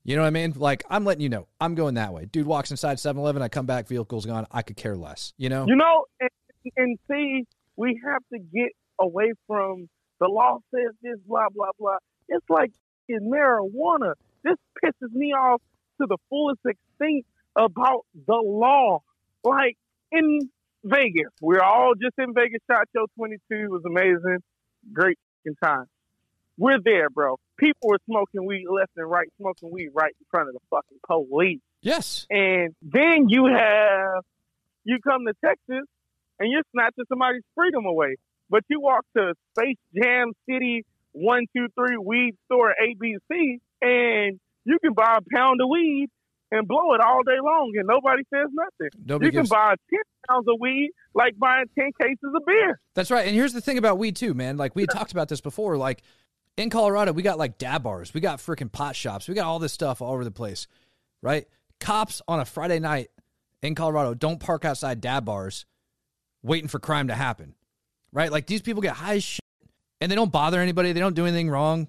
You know what I mean? Like, I'm letting you know, I'm going that way. Dude walks inside 7 Eleven, I come back, vehicle's gone. I could care less, you know? You know, and, and see, we have to get away from the law says this, blah blah blah. It's like in marijuana. This pisses me off to the fullest extent about the law. Like in Vegas, we're all just in Vegas. Shot Show 22 was amazing, great time. We're there, bro. People were smoking weed left and right, smoking weed right in front of the fucking police. Yes. And then you have you come to Texas and you're snatching somebody's freedom away. But you walk to Space Jam City one two three weed store ABC and you can buy a pound of weed and blow it all day long and nobody says nothing. Nobody you can gives. buy ten pounds of weed like buying ten cases of beer. That's right. And here's the thing about weed too, man. Like we had talked about this before. Like in Colorado, we got like dab bars, we got freaking pot shops, we got all this stuff all over the place, right? Cops on a Friday night in Colorado don't park outside dab bars waiting for crime to happen, right? Like these people get high as shit and they don't bother anybody. They don't do anything wrong.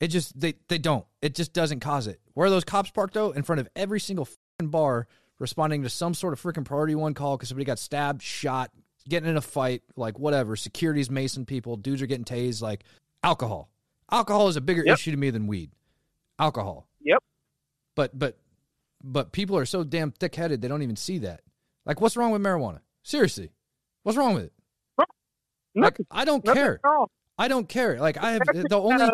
It just they they don't. It just doesn't cause it. Where are those cops parked though? In front of every single fucking bar, responding to some sort of freaking priority one call because somebody got stabbed, shot, getting in a fight, like whatever. Security's macing people. Dudes are getting tased. Like alcohol. Alcohol is a bigger Yep. issue to me than weed. Alcohol. Yep. But but but people are so damn thick headed they don't even see that. Like what's wrong with marijuana? Seriously, what's wrong with it? Like Nothing, I don't care. I don't care. Like I have the only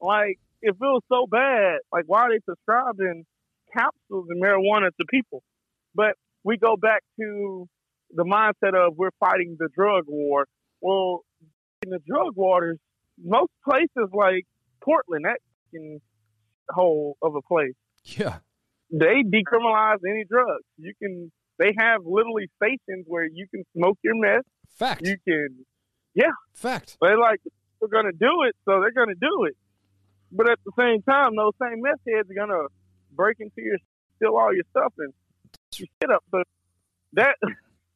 like it feels so bad, like why are they prescribing capsules and marijuana to people? But we go back to the mindset of we're fighting the drug war. Well, in the drug wars, most places like Portland, that fucking hole of a place, yeah. they decriminalize any drugs. You can. They have literally stations where you can smoke your meth. Fact. You can yeah. Fact. But they're like, we're gonna do it, so they're gonna do it. But at the same time, those same meth heads are gonna break into your, steal all your stuff and you shit up. So that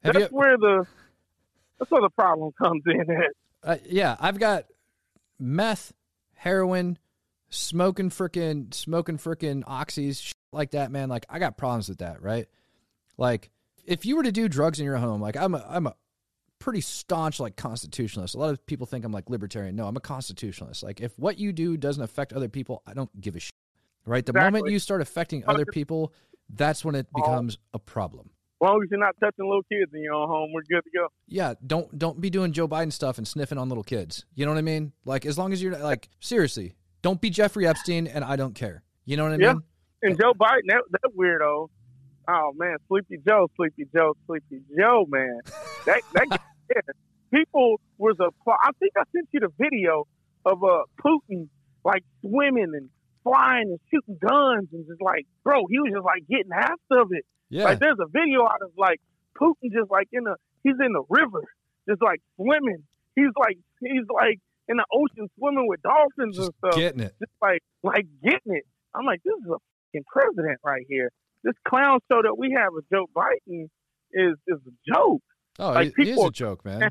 Have that's you, where the that's where the problem comes in. At. uh, yeah, I've got meth, heroin, smoking frickin' smoking frickin' oxys, shit like that, man. Like I got problems with that, right? Like if you were to do drugs in your home, like I'm a I'm a pretty staunch like constitutionalist. A lot of people think I'm like libertarian. No, I'm a constitutionalist. Like if what you do doesn't affect other people, I don't give a shit. Right? The moment you start affecting other people, that's when it oh. becomes a problem. As long as you're not touching little kids in your own home, we're good to go. Yeah, don't don't be doing Joe Biden stuff and sniffing on little kids. You know what I mean? Like as long as you're like seriously, don't be Jeffrey Epstein, and I don't care. You know what I Yeah. mean? And Joe Biden, that, that weirdo. Oh man, Sleepy Joe, Sleepy Joe, Sleepy Joe, man. That that yeah. people was a. I think I sent you the video of uh Putin like swimming and flying and shooting guns and just like, bro, he was just like getting half of it. Yeah. Like there's a video out of like Putin just like in the he's in the river, just like swimming. He's like he's like in the ocean swimming with dolphins Just and stuff getting it. just like like getting it. I'm like, this is a fucking president right here. This clown show that we have with Joe Biden is is a joke. Oh, like, he, he is a joke, man.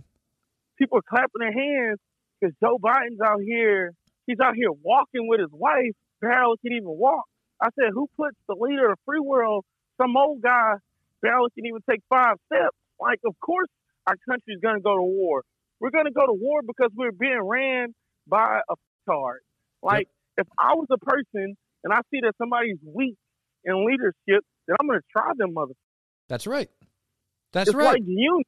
People are clapping their hands because Joe Biden's out here. He's out here walking with his wife. Barely can even walk. I said, who puts the leader of free world, some old guy, barely can even take five steps? Like, of course, our country's going to go to war. We're going to go to war because we're being ran by a card. Like, if I was a person and I see that somebody's weak in leadership, then I'm going to try them, mother. That's right. That's it's right. like unit.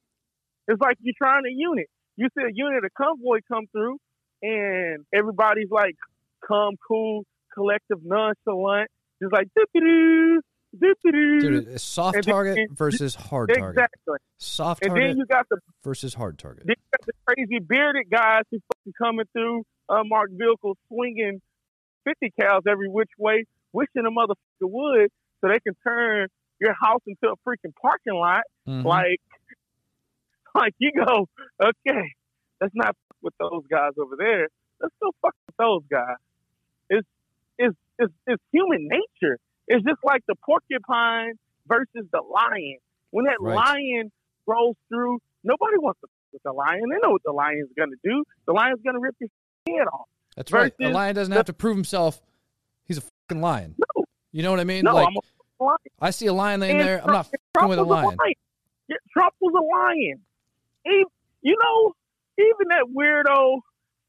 It's like you're trying to unit. You see a unit, a convoy come through, and everybody's like "Come, cool, collective, nonchalant, just like doo-doo-doo, doo-doo-doo. Dude, it's soft And target and- versus hard target. exactly. Soft And target then you got the versus hard target. then you got the crazy bearded guys who fucking coming through uh, unmarked vehicles, swinging fifty cals every which way, wishing a motherfucker would, so they can turn your house into a freaking parking lot. Mhm. Like, like you go, okay, let's not fuck with those guys over there. Let's go fuck with those guys. It's it's it's, it's human nature. It's just like the porcupine versus the lion. When that Right. lion rolls through, nobody wants to fuck with the lion. They know what the lion's gonna do. The lion's gonna rip your head off. That's right. The lion doesn't the- have to prove himself. He's a fucking lion. No. You know what I mean? No, like I'm a lion. I see a lion laying there. I'm uh, not Trump- with a was lion. Trump was a lion. Even, you know, even that weirdo,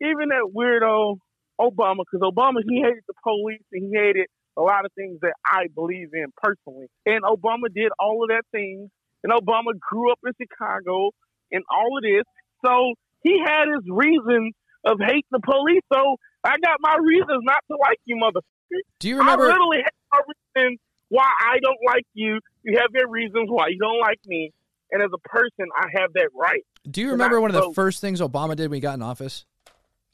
even that weirdo Obama, because Obama he hated the police and he hated a lot of things that I believe in personally. And Obama did all of that things. And Obama grew up in Chicago and all of this. So he had his reasons of hating the police. So I got my reasons not to like you, mother. Do you remember? I literally have my reasons why I don't like you. You have your reasons why you don't like me. And as a person, I have that right. Do you remember one of the first things Obama did when he got in office?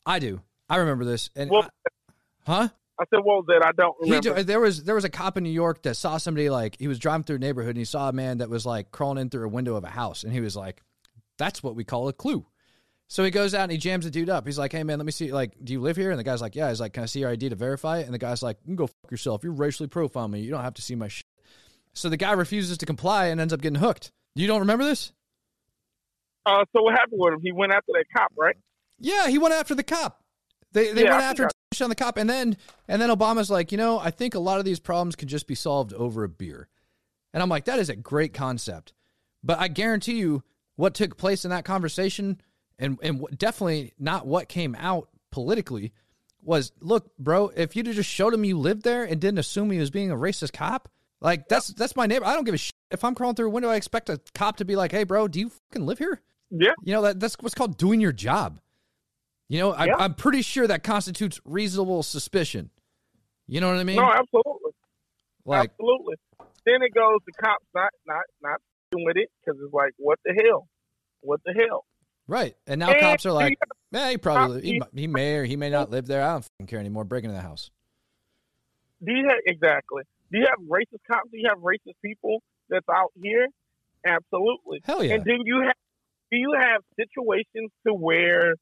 I do. I remember this. And Well, I- huh? I said, what was that? I don't He remember. do- there was there was a cop in New York that saw somebody like he was driving through a neighborhood and he saw a man that was like crawling in through a window of a house and he was like, "That's what we call a clue." So he goes out and he jams the dude up. He's like, "Hey man, let me see. Like, do you live here?" And the guy's like, "Yeah." He's like, "Can I see your ID to verify it?" And the guy's like, "You can go fuck yourself. You're racially profiling me. You don't have to see my shit." So the guy refuses to comply and ends up getting hooked. You don't remember this? uh, so what happened with him? He went after that cop, right? Yeah, he went after the cop. They they Yeah, went after on the cop, and then and then Obama's like, you know, I think a lot of these problems can just be solved over a beer, and I'm like, that is a great concept, but I guarantee you, what took place in that conversation, and and definitely not what came out politically, was look, bro, if you'd have just showed him you lived there and didn't assume he was being a racist cop, like that's that's my neighbor. I don't give a shit if I'm crawling through a window. I expect a cop to be like, hey, bro, do you fucking live here? Yeah. You know that that's what's called doing your job. You know, I, Yeah. I'm pretty sure that constitutes reasonable suspicion. You know what I mean? no, absolutely, like, absolutely. Then it goes the cops not not not with it because it's like, what the hell? What the hell? Right? And now And cops are like, "Yeah, he probably he, he may or he may not live there. I don't fucking care anymore. Break into the house." do you have exactly? Do you have racist cops? Do you have racist people that's out here? Absolutely. Hell yeah. And do you have do you have situations to where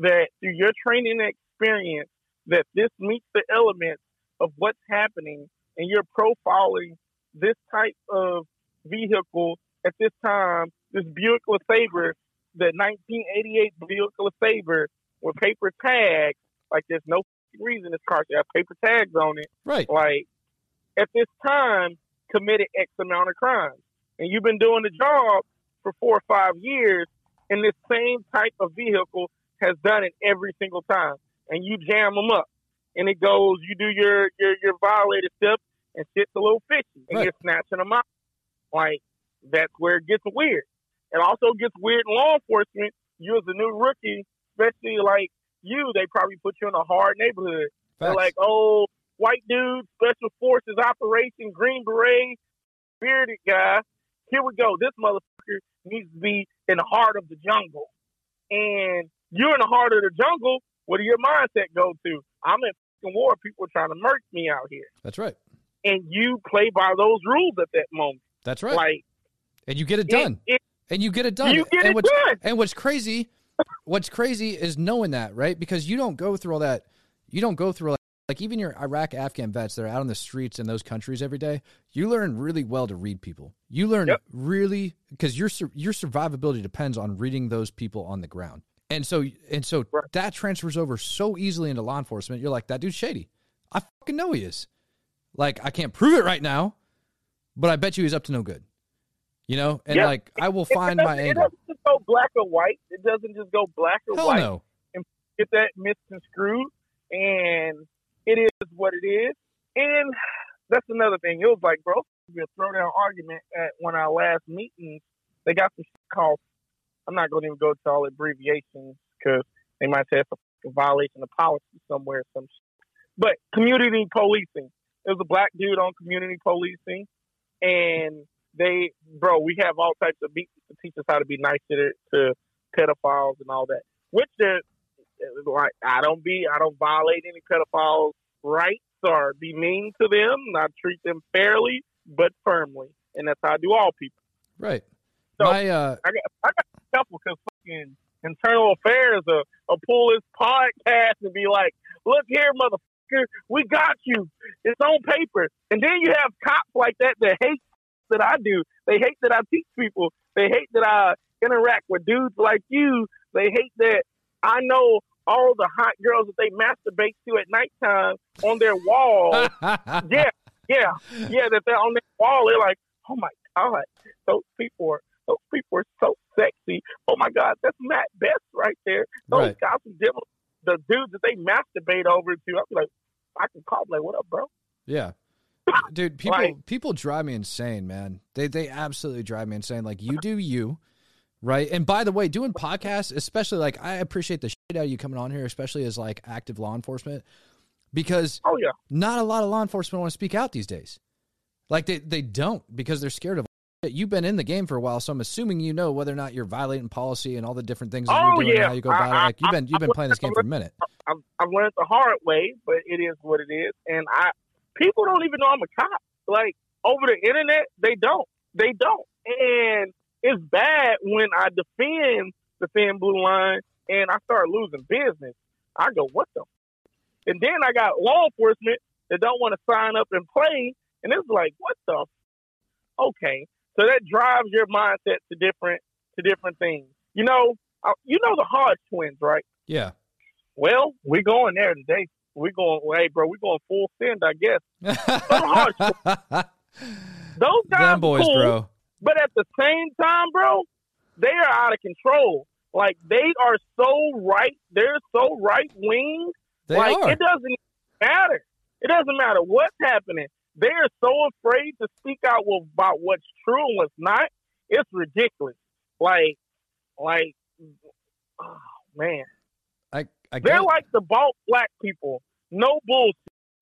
that through your training and experience that this meets the elements of what's happening and you're profiling this type of vehicle at this time, this Buick LeSabre, the 1988 vehicle of favor with paper tags, like there's no reason this car should have paper tags on it right. like at this time committed X amount of crimes. And you've been doing the job for four or five years, and this same type of vehicle has done it every single time. And you jam them up, and it goes. You do your your your violated stuff, and shit's a little fishy, and Right. you're snatching them up. Like that's where it gets weird. It also gets weird in law enforcement. You as a new rookie, especially like you, they probably put you in a hard neighborhood. They're like, oh, white dude, special forces operation, green beret, bearded guy. Here we go. This motherfucker needs to be in the heart of the jungle. And you're in the heart of the jungle. What do your mindset go to? I'm in fucking war. People are trying to murk me out here. That's right. And you play by those rules at that moment. That's right. Like, and you get it it- done. it- and you get it done. You get and it what's, done. And what's crazy, what's crazy is knowing that, right? Because you don't go through all that. You don't go through like, like even your Iraq Afghan vets that are out on the streets in those countries every day. You learn really well to read people. You learn Yep. really because your your survivability depends on reading those people on the ground. And so and so Right. that transfers over so easily into law enforcement. You're like that dude's shady. I fucking know he is. Like I can't prove it right now, but I bet you he's up to no good. You know, and Yeah. like I will it find my doesn't- It doesn't just go black or white. It doesn't just go black or Hell white. no. Get that misconstrued, and it is what it is. And that's another thing. It was like, bro, it was a throwdown argument at one of our last meetings. They got some shit called. I'm not going to even go to all abbreviations because they might say it's a violation of policy somewhere. Some shit. But community policing. There was a black dude on community policing, and they, bro, we have all types of meetings to teach us how to be nice to, to pedophiles and all that. Which is like, I don't be, I don't violate any pedophiles' rights or be mean to them. I treat them fairly but firmly, and that's how I do all people. Right. So- my uh I got, I got a couple because fucking internal affairs will, will pull this podcast and be like, "Look here, motherfucker, we got you. It's on paper." And then you have cops like that that hate that I do. They hate that I teach people. They hate that I interact with dudes like you. They hate that I know all the hot girls that they masturbate to at nighttime on their wall. yeah, yeah, yeah. That they're on their wall. They're like, oh my god, those people are those people are so sexy. Oh my god, that's Matt Best right there. Those Right. guys different. The dudes that they masturbate over to, I'm like, I can call them like, what up, bro? Yeah. Dude, people people drive me insane, man. They they absolutely drive me insane. Like you do you, right? And by the way, doing podcasts, especially like I appreciate the shit out of you coming on here, especially as like active law enforcement, because Oh yeah, not a lot of law enforcement want to speak out these days. Like they they don't because they're scared of. You've been in the game for a while, so I'm assuming you know whether or not you're violating policy and all the different things that Oh, you're doing and yeah. how you go about I- it. Like you've I- been you've been I- playing this game for a minute. I've, I've learned the hard way, but it is what it is. And I people don't even know I'm a cop. Like over the internet, they don't. They don't. And it's bad when I defend the thin blue line and I start losing business. I go, what the? And then I got law enforcement that don't want to sign up and play, and it's like, what the? Okay, so that drives your mindset to different to different things. You know, uh, you know the Hodge twins, right? Yeah. Well, we going there today. We going, hey, bro, we going full send, I guess. Those guys Them boys, cool, bro. but at the same time, bro, they are out of control. Like they are so right, they're so right wing. Like are. it doesn't matter. It doesn't matter what's happening. They are so afraid to speak out about what's true and what's not. It's ridiculous. Like, like, oh man. I, They're like the bulk black people. No bullshit.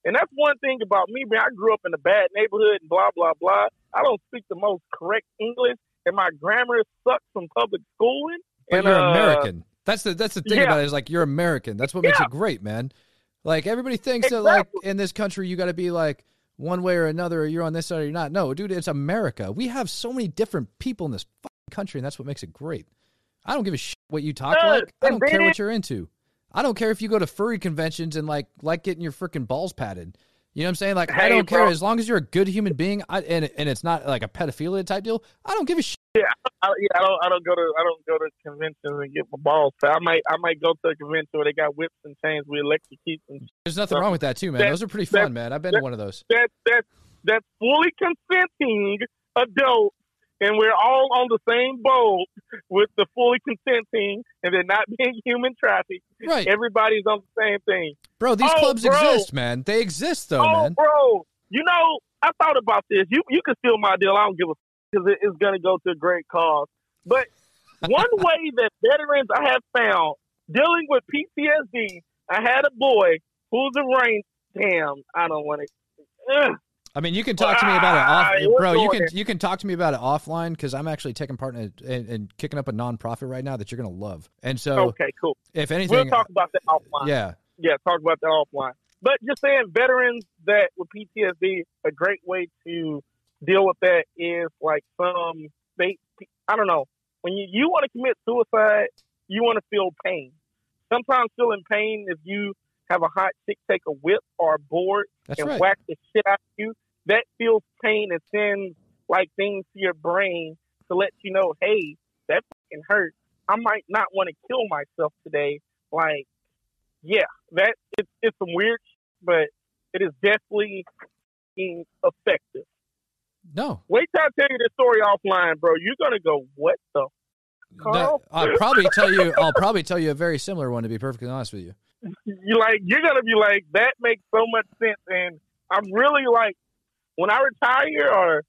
And that's one thing about me, man. I grew up in a bad neighborhood and blah, blah, blah. I don't speak the most correct English, and my grammar sucks from public schooling. But and, you're uh, American. That's the that's the thing yeah. about it is like you're American. That's what makes Yeah. it great, man. Like everybody thinks that like in this country you got to be like one way or another, or you're on this side or you're not. No, dude, it's America. We have so many different people in this fucking country, and that's what makes it great. I don't give a shit what you talk Uh, like. I don't care what you're into. I don't care if you go to furry conventions and like like getting your freaking balls padded. You know what I'm saying? Like I don't care as long as you're a good human being. I, and and it's not like a pedophilia type deal. I don't give a shit. I, yeah, I don't, I don't go to, I don't go to conventions and get my balls. fat. I might, I might go to a convention where they got whips and chains with electrocutes and There's nothing So, wrong with that too, man. that- Those are pretty that- fun, man. I've been to one of those. that that that's fully consenting adults, and we're all on the same boat with the fully consenting and they're not being human trafficked. Right. Everybody's on the same thing. Bro, these Oh, clubs bro. exist, man. They exist though, oh, man. bro, you know, I thought about this. You you can steal my deal. I don't give a. because it is going to go to a great cause. But one way that veterans I have found dealing with PTSD, I had a boy who's a rain. Damn, I don't want to. I mean, you can talk to me about it off, bro. You can you can talk to me about it offline because I'm actually taking part in and kicking up a nonprofit right now that you're gonna love. And so, okay, cool. if anything, We'll talk about that offline. yeah, yeah, talk about that offline. But just saying, veterans that with PTSD, a great way to deal with that is like some they. I don't know when you you want to commit suicide, you want to feel pain. Sometimes feeling pain if you have a hot chick take a whip or a board that's and right. whack the shit out of you, that feels pain and sends like things to your brain to let you know, hey, that fucking hurt. I might not want to kill myself today. Like, yeah, that it's it's some weird, shit, but it is definitely effective. No, Wait till I tell you this story offline, bro. You're gonna go, what the? Carl? I'll probably tell you. I'll probably tell you a very similar one to be perfectly honest with you. You like you're gonna be like that makes so much sense. And i'm really like when i retire or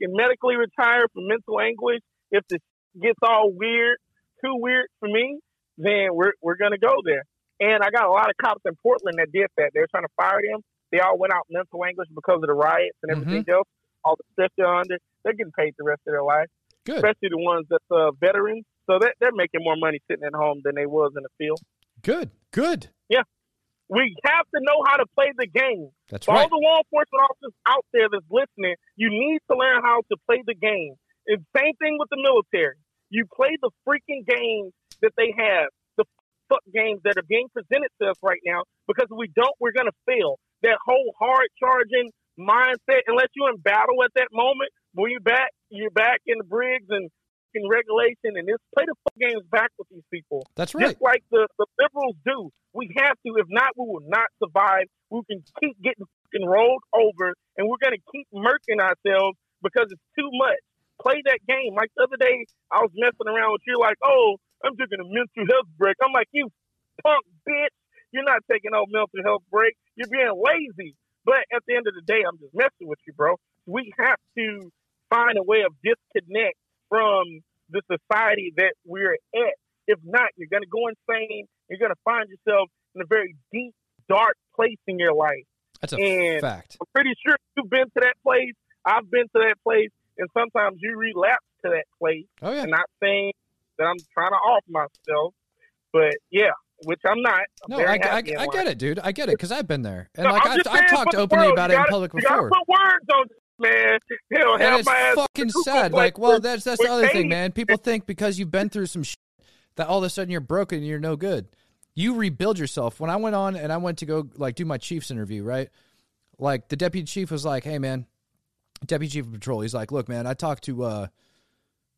can medically retire from mental anguish if this gets all weird too weird for me then we're we're gonna go there. And i got a lot of cops in portland that did that. They're trying to fire them. They all went out mental anguish because of the riots and everything else. All the stuff they're under they're getting paid the rest of their life. Good. especially the ones that's uh, veterans. So they're, they're making more money sitting at home than they was in the field Good. Good. Yeah. We have to know how to play the game. That's For right. all the law enforcement officers out there that's listening, you need to learn how to play the game. And same thing with the military. You play the freaking games that they have, the fuck games that are being presented to us right now. Because if we don't, we're gonna fail. That whole hard charging mindset, unless you're in battle at that moment, when you're back, you're back in the Briggs and in regulation, and just play the fuck games back with these people That's right. just like the, the liberals do. We have to. If not, we will not survive. We can keep getting fucking rolled over, and we're going to keep murking ourselves because it's too much. Play that game. Like the other day, I was messing around with you, like, oh, I'm taking a mental health break. I'm like, you punk bitch. You're not taking no mental health break. You're being lazy. But at the end of the day, I'm just messing with you, bro. We have to find a way of disconnect from the society that we're at. If not, you're going to go insane. You're going to find yourself in a very deep, dark place in your life. That's a and- fact. I'm pretty sure you've been to that place. I've been to that place, and sometimes you relapse to that place. Oh yeah. And not saying that I'm trying to off myself, but yeah, which I'm not. I'm No, I, I, I get it, dude. I get it because I've been there, and No, like I've, I've talked openly world, about you it in gotta- public You gotta before. put words on man. Hell, and have it's my ass fucking sad. Like, well, that's that's the other thing, man. People think because you've been through some shit that all of a sudden you're broken and you're no good. You rebuild yourself. When I went on and I went to go like do my chief's interview, right? Like the deputy chief was like, "Hey, man, deputy chief of patrol." He's like, "Look, man, I talked to." uh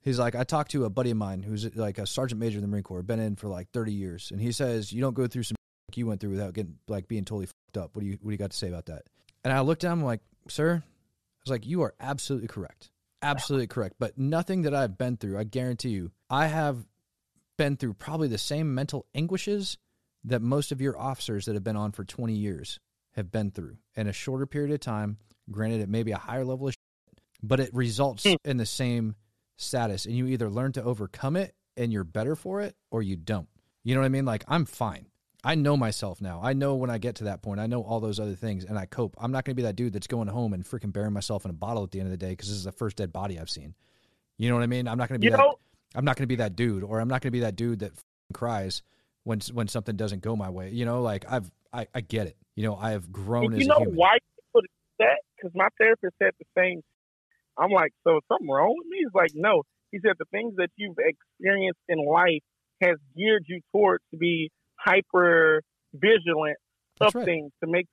He's like, I talked to a buddy of mine who's like a sergeant major in the Marine Corps, been in for like 30 years, and he says you don't go through some like you went through without getting like being totally fucked up. What do you what do you got to say about that? And I looked at him like, sir, was like, you are absolutely correct, absolutely correct. But nothing that I've been through, I guarantee you, I have been through probably the same mental anguishes that most of your officers that have been on for 20 years have been through in a shorter period of time. Granted, it may be a higher level of shit, but it results Hmm. in the same status. And you either learn to overcome it and you're better for it or you don't. You know what I mean? Like, I'm fine. I know myself now. I know when I get to that point. I know all those other things and I cope. I'm not going to be that dude that's going home and freaking burying myself in a bottle at the end of the day because this is the first dead body I've seen. You know what I mean? I'm not going to be You that. know, I'm not going to be that dude, or I'm not going to be that dude that f***ing cries when when something doesn't go my way. You know, like I've I, I get it. You know, I have grown And as you a know human. why people that? Because my therapist said the same. I'm like, so is something wrong with me? He's like, no. He said the things that you've experienced in life has geared you towards to be hyper vigilant of right. things to make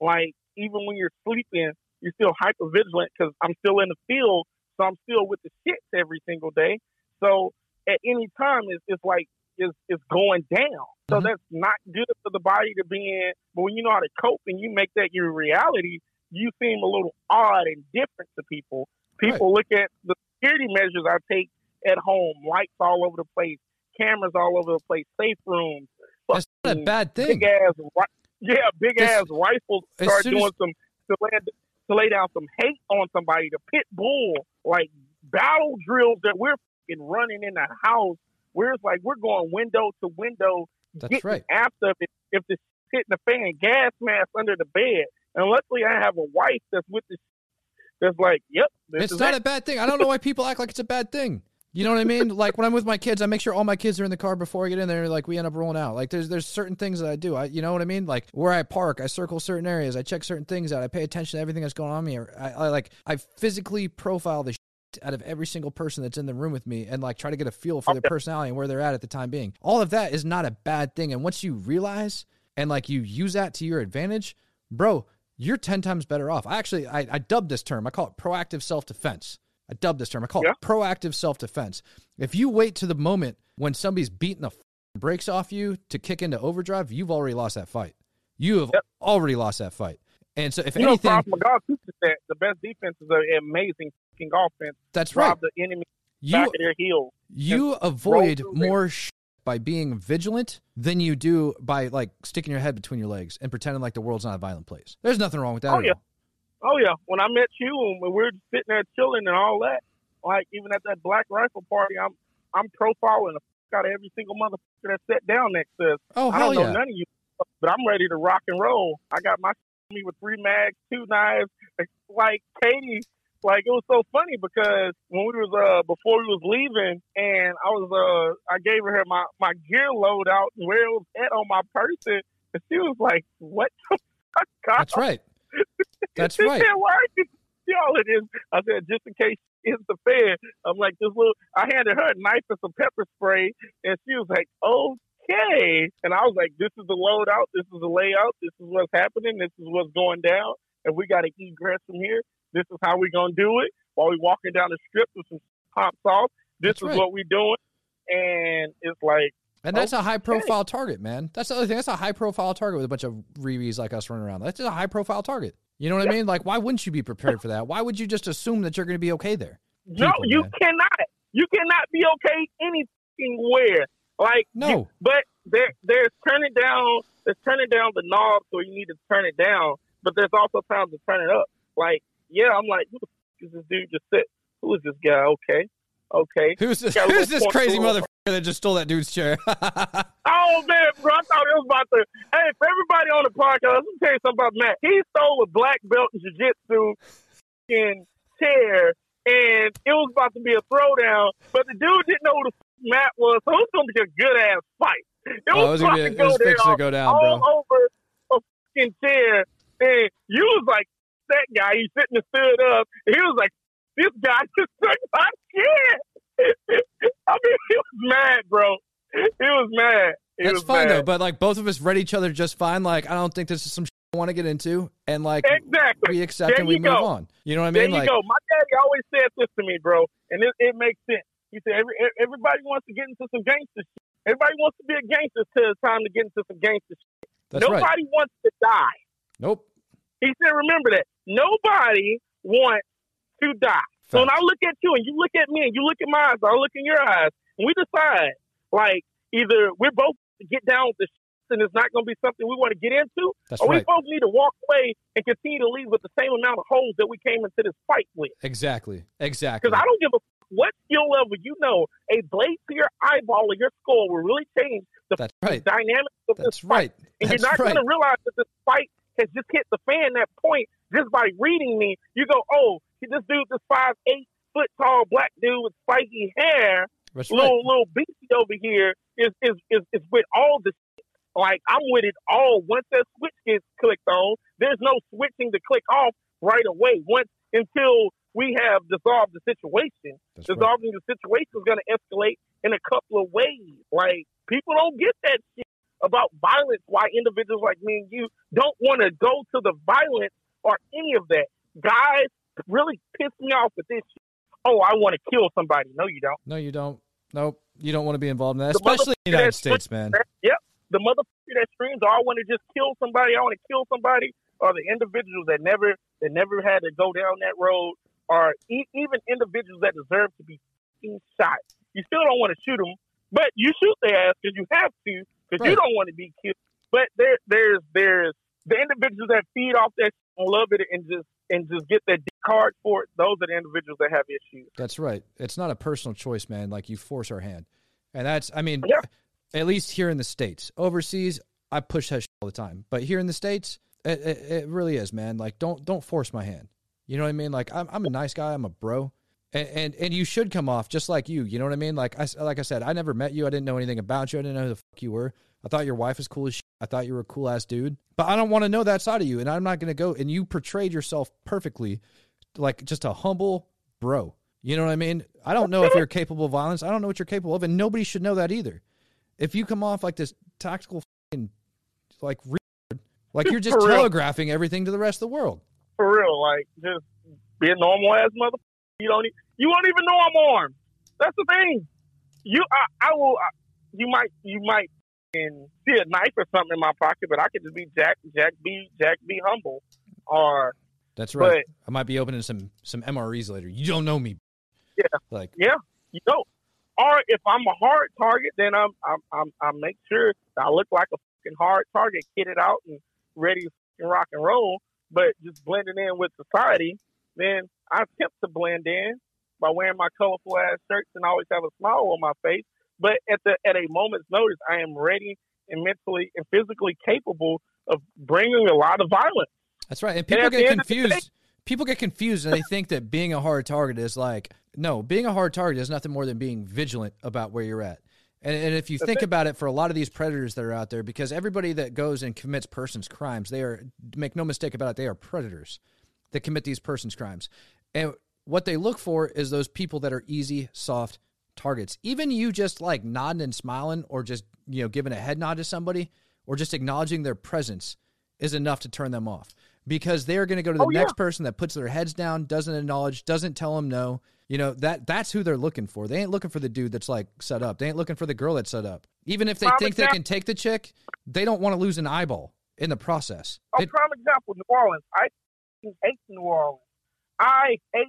like even when you're sleeping, you're still hyper vigilant because I'm still in the field, so I'm still with the shits every single day. So at any time, it's, it's like it's, it's going down. So Mhm. that's not good for the body to be in. But when you know how to cope and you make that your reality, you seem a little odd and different to people. People look at the security measures I take at home, lights all over the place, cameras all over the place, safe rooms, not a bad thing. big ass, yeah, big As- ass rifles start doing as- some to lay, to lay down some hate on somebody. The pit bull, like battle drills that we're fucking running in the house where it's like we're going window to window, That's getting right. after it. If the hitting the fan, gas mask under the bed. And luckily, I have a wife that's with the that's like, yep, this It's is not a bad thing. I don't know why people act like it's a bad thing. You know what I mean? Like when I'm with my kids, I make sure all my kids are in the car before I get in there. Like we end up rolling out. Like there's there's certain things that I do. I you know what I mean? Like where I park, I circle certain areas. I check certain things out. I pay attention to everything that's going on here. I, I like I physically profile the shit out of every single person that's in the room with me and like try to get a feel for their personality and where they're at at the time being. All of that is not a bad thing. And once you realize and like you use that to your advantage, bro, you're 10 times better off. I actually I, I dubbed this term. I call it proactive self-defense. I dubbed this term. I call Yeah. it proactive self-defense. If you wait to the moment when somebody's beating the f- brakes off you to kick into overdrive, you've already lost that fight. You have Yep. already lost that fight. And so if You know, anything, McGaw teaches that the best defense is an amazing fucking offense. that's right. The enemy You back of their heels. you avoid roll through it. more sh- by being vigilant than you do by like sticking your head between your legs and pretending like the world's not a violent place. There's nothing wrong with that Oh, yeah. all. Oh yeah, when I met you and we were just sitting there chilling and all that, like even at that Black Rifle party, I'm I'm profiling the fuck out of every single motherfucker that sat down next to us. Oh hell I don't know none of you, but I'm ready to rock and roll. I got my me with three mags, two knives. Like Katie, like it was so funny because when we was uh before we was leaving, and I was uh I gave her my my gear load out and where it was at on my person, and she was like, "What the fuck?" That's right. That's right. said, "Why are you it is?" I said, "Just in case it's the fan." I'm like, "This little." I handed her a knife and some pepper spray, and she was like, "Okay." And I was like, "This is the loadout. This is the layout. This is what's happening. This is what's going down. And we got to egress from here. This is how we're gonna do it. While we walking down the strip with some hot sauce. This That's is right. what we're doing." And it's like, And that's a high profile target, man. That's the other thing. That's a high profile target with a bunch of reeves like us running around. That's just a high profile target. You know what I mean? Like, why wouldn't you be prepared for that? Why would you just assume that you're going to be okay there? no, you man. cannot. You cannot be okay anywhere. Like No. you- but there there's turning down there's turning down the knob so you need to turn it down, but there's also times to turn it up. Like, yeah, I'm like, who the f- is this dude just sit? Who is this guy? Okay. Okay. Who's this? Who's this crazy motherfucker that just stole that dude's chair? Oh man, bro, I thought it was about to hey, for everybody on the podcast, let me tell you something about Matt. He stole a black belt in jiu jitsu in chair and it was about to be a throwdown, but the dude didn't know who the f- Matt was, so it was gonna be a good ass fight. It oh, it was about gonna be. to It go was down to go down, all bro. over a fucking chair. And you was like, that guy, he sitting and stood up. And he was like, this guy just took my chair. I mean, he was mad, bro. He was mad. He That's was fine mad. though. But like, both of us read each other just fine. Like, I don't think this is some shit I want to get into, and like, Exactly. we accept There and we move go. on. You know what I mean? There you Like, go. My daddy always said this to me, bro, and it, it makes sense. He said, Every, everybody wants to get into some gangster shit. Everybody wants to be a gangster till it's time to get into some gangster shit. that's Nobody right. wants to die. Nope. He said, remember that. Nobody wants to die. So when I look at you and you look at me and you look at my eyes, I look in your eyes, and we decide, like, either we're both to get down with the shit and it's not going to be something we want to get into, That's or right. we both need to walk away and continue to leave with the same amount of holes that we came into this fight with. Exactly. Exactly. Because I don't give a f- what skill level you know, a blade to your eyeball or your skull will really change the That's right. dynamics of That's this fight. right. And That's you're not right. going to realize that this fight has just hit the fan that point just by reading me. You go, oh, this dude, this five, eight foot tall black dude with spiky hair, That's right. little little beastie over here is is is, is with all the shit. like I'm with it all. Once that switch gets clicked on, there's no switching to click off right away. Once until we have dissolved the situation. That's right. Dissolving the situation is going to escalate in a couple of ways. Like people don't get that shit about violence. Why individuals like me and you don't want to go to the violence or any of that. Guys really piss me off with this. Oh, I want to kill somebody. No, you don't. No, you don't. Nope. You don't want to be involved in that, The especially in the United States, man. Yep. The motherfucker that screams, "Oh, I want to just kill somebody. I want to kill somebody," are the individuals that never that never had to go down that road, or e- even individuals that deserve to be shot. You still don't want to shoot them, but you shoot their ass because you have to, because you don't want to be killed. But there, there's there's the individuals that feed off that love it and just and just get that card for it, those are the individuals that have issues. That's right. It's not a personal choice, man. Like you force our hand, and that's I mean, Yeah. at least here in the states. Overseas, I push that all the time, but here in the states, it, it, it really is, man. Like don't don't force my hand. You know what I mean? Like I'm I'm a nice guy. I'm a bro. And, and and you should come off just like you. You know what I mean? Like I like I said, I never met you. I didn't know anything about you. I didn't know who the fuck you were. I thought your wife was cool as shit. I thought you were a cool ass dude. But I don't want to know that side of you. And I'm not going to go. And you portrayed yourself perfectly, like just a humble bro. You know what I mean? I don't know if you're capable of violence. I don't know what you're capable of, and nobody should know that either. If you come off like this tactical, fucking, like, re- like you're just telegraphing everything to the rest of the world. For real, like just be a normal ass mother. You don't. e- You won't even know I'm armed. That's the thing. You, I, I will. I, you might, you might and see a knife or something in my pocket, but I could just be Jack, Jack be Jack be humble, or That's right. But, I might be opening some some MREs later. You don't know me. Yeah. Like yeah, you know. Or if I'm a hard target, then I'm, I'm, I'm, I make sure I look like a fucking hard target, kitted out and ready to fucking rock and roll. But just blending in with society, then I attempt to blend in by wearing my colorful ass shirts and always have a smile on my face. But at the at a moment's notice, I am ready and mentally and physically capable of bringing a lot of violence. That's right. And people the get confused. People get confused and they think that being a hard target is like, no, being a hard target is nothing more than being vigilant about where you're at. And, and if you think about it, for a lot of these predators that are out there, because everybody that goes and commits persons crimes, they are, make no mistake about it, they are predators that commit these persons crimes. And what they look for is those people that are easy, soft targets. Even you just like nodding and smiling or just, you know, giving a head nod to somebody or just acknowledging their presence is enough to turn them off because they're going to go to the Oh, yeah. next person that puts their heads down, doesn't acknowledge, doesn't tell them no. You know, that that's who they're looking for. They ain't looking for the dude that's like set up. They ain't looking for the girl that's set up. Even if they Prime think they can take the chick, they don't want to lose an eyeball in the process. A They- prime example, New Orleans. I hate New Orleans. I hate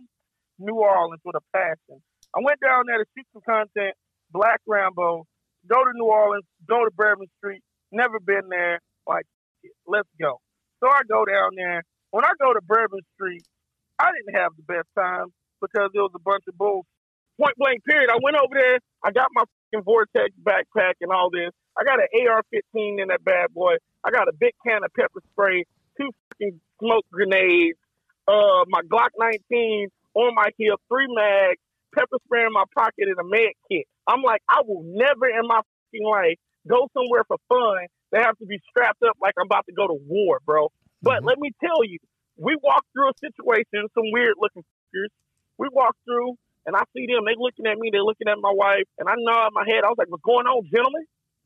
New Orleans with a passion. I went down there to shoot some content, Black Rambo, go to New Orleans, go to Bourbon Street, never been there. Like, let's go. So I go down there. When I go to Bourbon Street, I didn't have the best time because it was a bunch of bulls. Point blank period. I went over there. I got my fucking Vortex backpack and all this. I got an AR-15 in that bad boy. I got a big can of pepper spray, two fucking smoke grenades, uh, my Glock 19 on my hip, three mags, pepper spray in my pocket, and a med kit. I'm like, I will never in my fucking life go somewhere for fun that have to be strapped up like I'm about to go to war, bro. But Mhm. let me tell you, we walked through a situation, some weird looking fuckers. We walked through, and I see them. They looking at me. They looking at my wife, and I nod my head. I was like, "What's going on, gentlemen?"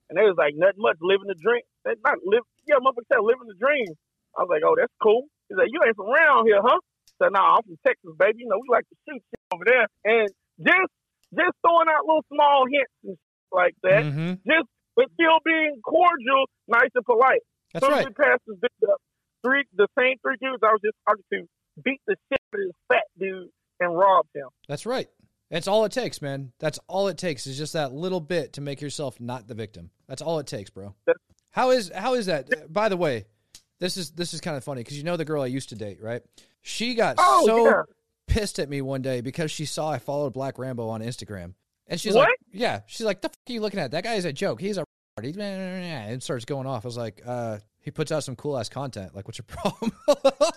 And they was like, "Nothing much, living the dream." They not live, yeah, motherfucker said living the dream. I was like, "Oh, that's cool." He's like, "You ain't from around here, huh?" Said, "Nah, I'm from Texas, baby. You know, we like to shoot shit over there." And just, just throwing out little small hints and like that, Mhm. just but still being cordial, nice and polite. That's Soon right. passed this dude up, three the same three dudes I was just talking to beat the shit out of this fat dude and robbed him. That's right. That's all it takes, man. That's all it takes is just that little bit to make yourself not the victim. That's all it takes, bro. That's- How is how is that? By the way, this is this is kind of funny because you know the girl I used to date, right? She got Oh, so yeah. Pissed at me one day because she saw I followed Black Rambo on Instagram, and she's What? like, "Yeah," she's like, "The fuck are you looking at? That guy is a joke. He's a." He's and starts going off. I was like, uh, he puts out some cool ass content. Like, what's your problem?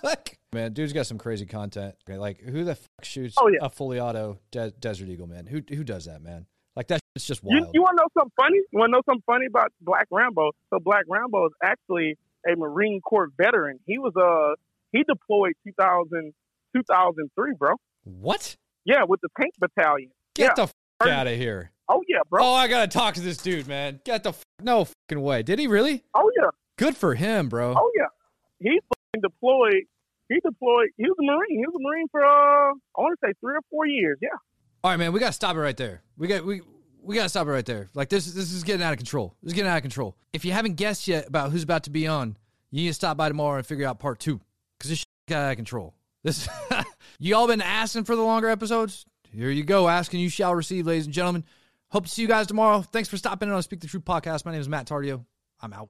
like, man, dude's got some crazy content. Like, who the fuck shoots Oh, yeah. a fully auto de- Desert Eagle, man? Who who does that, man? Like, that shit's just You, wild. you want to know something funny? You want to know something funny about Black Rambo? So Black Rambo is actually a Marine Corps veteran. He was uh he deployed 2000, 2003, bro. what? Yeah, with the tank battalion. Get Yeah. the fuck out of here! Oh yeah, bro. Oh, I gotta talk to this dude, man. Get the f- no fucking way. Did he really? Oh yeah. Good for him, bro. Oh yeah. He fucking deployed. He deployed. He was a Marine. He was a Marine for uh I want to say three or four years. Yeah. All right, man, we gotta stop it right there. We got we we gotta stop it right there. Like this this is getting out of control. This is getting out of control. If you haven't guessed yet about who's about to be on, you need to stop by tomorrow and figure out part two because this shit got out of control. This you all been asking for the longer episodes. Here you go, asking you shall receive, ladies and gentlemen. Hope to see you guys tomorrow. Thanks for stopping in on Speak the Truth podcast. My name is Matt Tardio. I'm out.